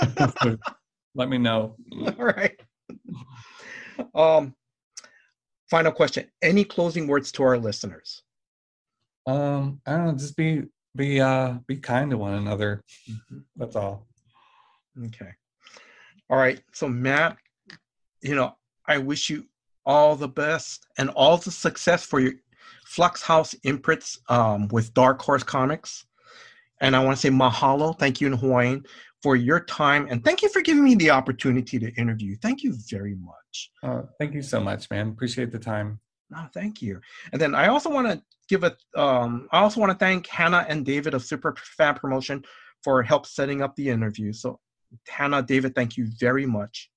[laughs] [laughs] Let me know. All right. Um, final question. Any closing words to our listeners? Um, I don't know, just be be uh be kind to one another. That's all. Okay. All right. So Matt, you know, I wish you all the best and all the success for your Flux House imprints um, with Dark Horse Comics. And I want to say mahalo, thank you in Hawaiian for your time and thank you for giving me the opportunity to interview. Thank you very much. Uh, thank you so much, man. Appreciate the time. No, thank you. And then I also want to give a, um, I also want to thank Hannah and David of Super Fan Promotion for help setting up the interview. So, Hannah, David, thank you very much.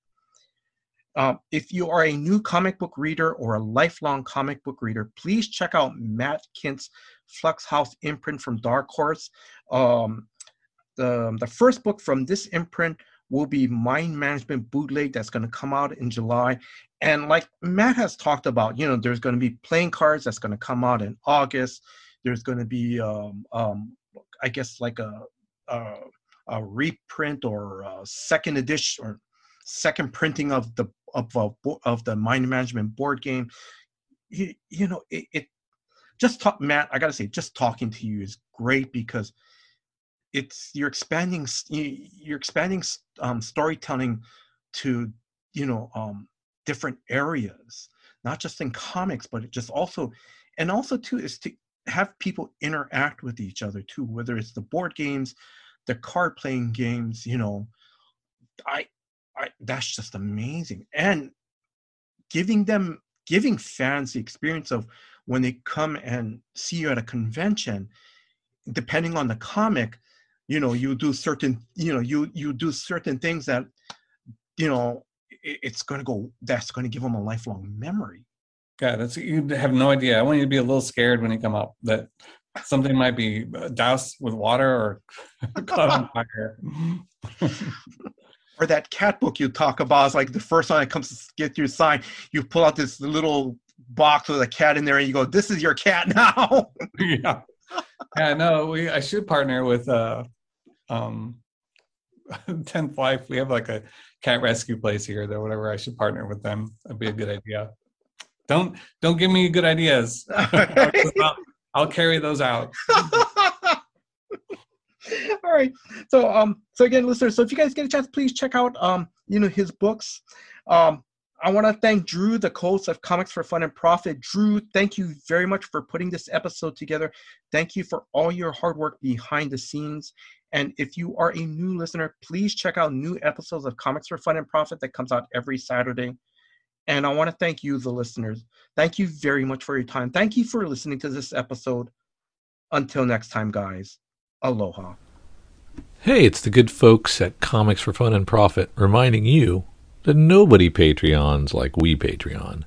Um, if you are a new comic book reader or a lifelong comic book reader, please check out Matt Kindt's Flux House imprint from Dark Horse. Um, the, the first book from this imprint will be Mind Management Bootleg that's going to come out in July. And like Matt has talked about, you know, there's going to be playing cards that's going to come out in August. There's going to be, um, um, I guess, like a, a, a reprint or a second edition or second printing of the of a, of the mind management board game. You, you know, it, it just talk, Matt. I gotta say, just talking to you is great because it's you're expanding you- you're expanding um, storytelling to you know um, different areas, not just in comics, but it just also and also too is to have people interact with each other too, whether it's the board games, the card playing games. You know, I, I that's just amazing and giving them giving fans the experience of when they come and see you at a convention depending on the comic you know you do certain you know you you do certain things that you know it, it's going to go that's going to give them a lifelong memory Yeah, that's you have no idea. I want you to be a little scared when you come up that something might be doused with water or [laughs] caught on fire. [laughs] or that cat book you talk about is like the first time it comes to get your sign. You pull out this little box with a cat in there, and you go, "This is your cat [laughs] now." yeah. Yeah, no, we I should partner with uh um [laughs] 10th Life. We have like a cat rescue place here or whatever. I should partner with them. That'd be a good idea. Don't don't give me good ideas. [laughs] [laughs] I'll, I'll carry those out. All right. So um so again listeners, so if you guys get a chance, please check out um you know his books. Um I want to thank Drew, the host of Comics for Fun and Profit. Drew, thank you very much for putting this episode together. Thank you for all your hard work behind the scenes. And if you are a new listener, please check out new episodes of Comics for Fun and Profit that comes out every Saturday. And I want to thank you, the listeners. Thank you very much for your time. Thank you for listening to this episode. Until next time, guys, aloha. Hey, it's the good folks at Comics for Fun and Profit reminding you that nobody Patreons like we Patreon.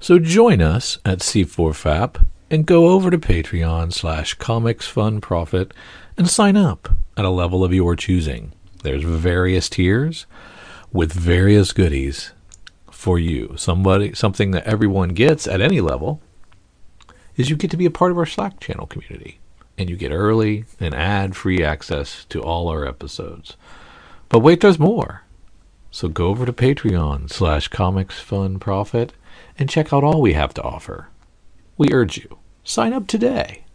So join us at C4FAP and go over to Patreon slash Comics Fun Profit and sign up at a level of your choosing. There's various tiers with various goodies for you. Somebody something that everyone gets at any level is you get to be a part of our Slack channel community and you get early and ad free access to all our episodes. But wait, there's more. So go over to Patreon slash Comics Fun Profit and check out all we have to offer. We urge you, sign up today.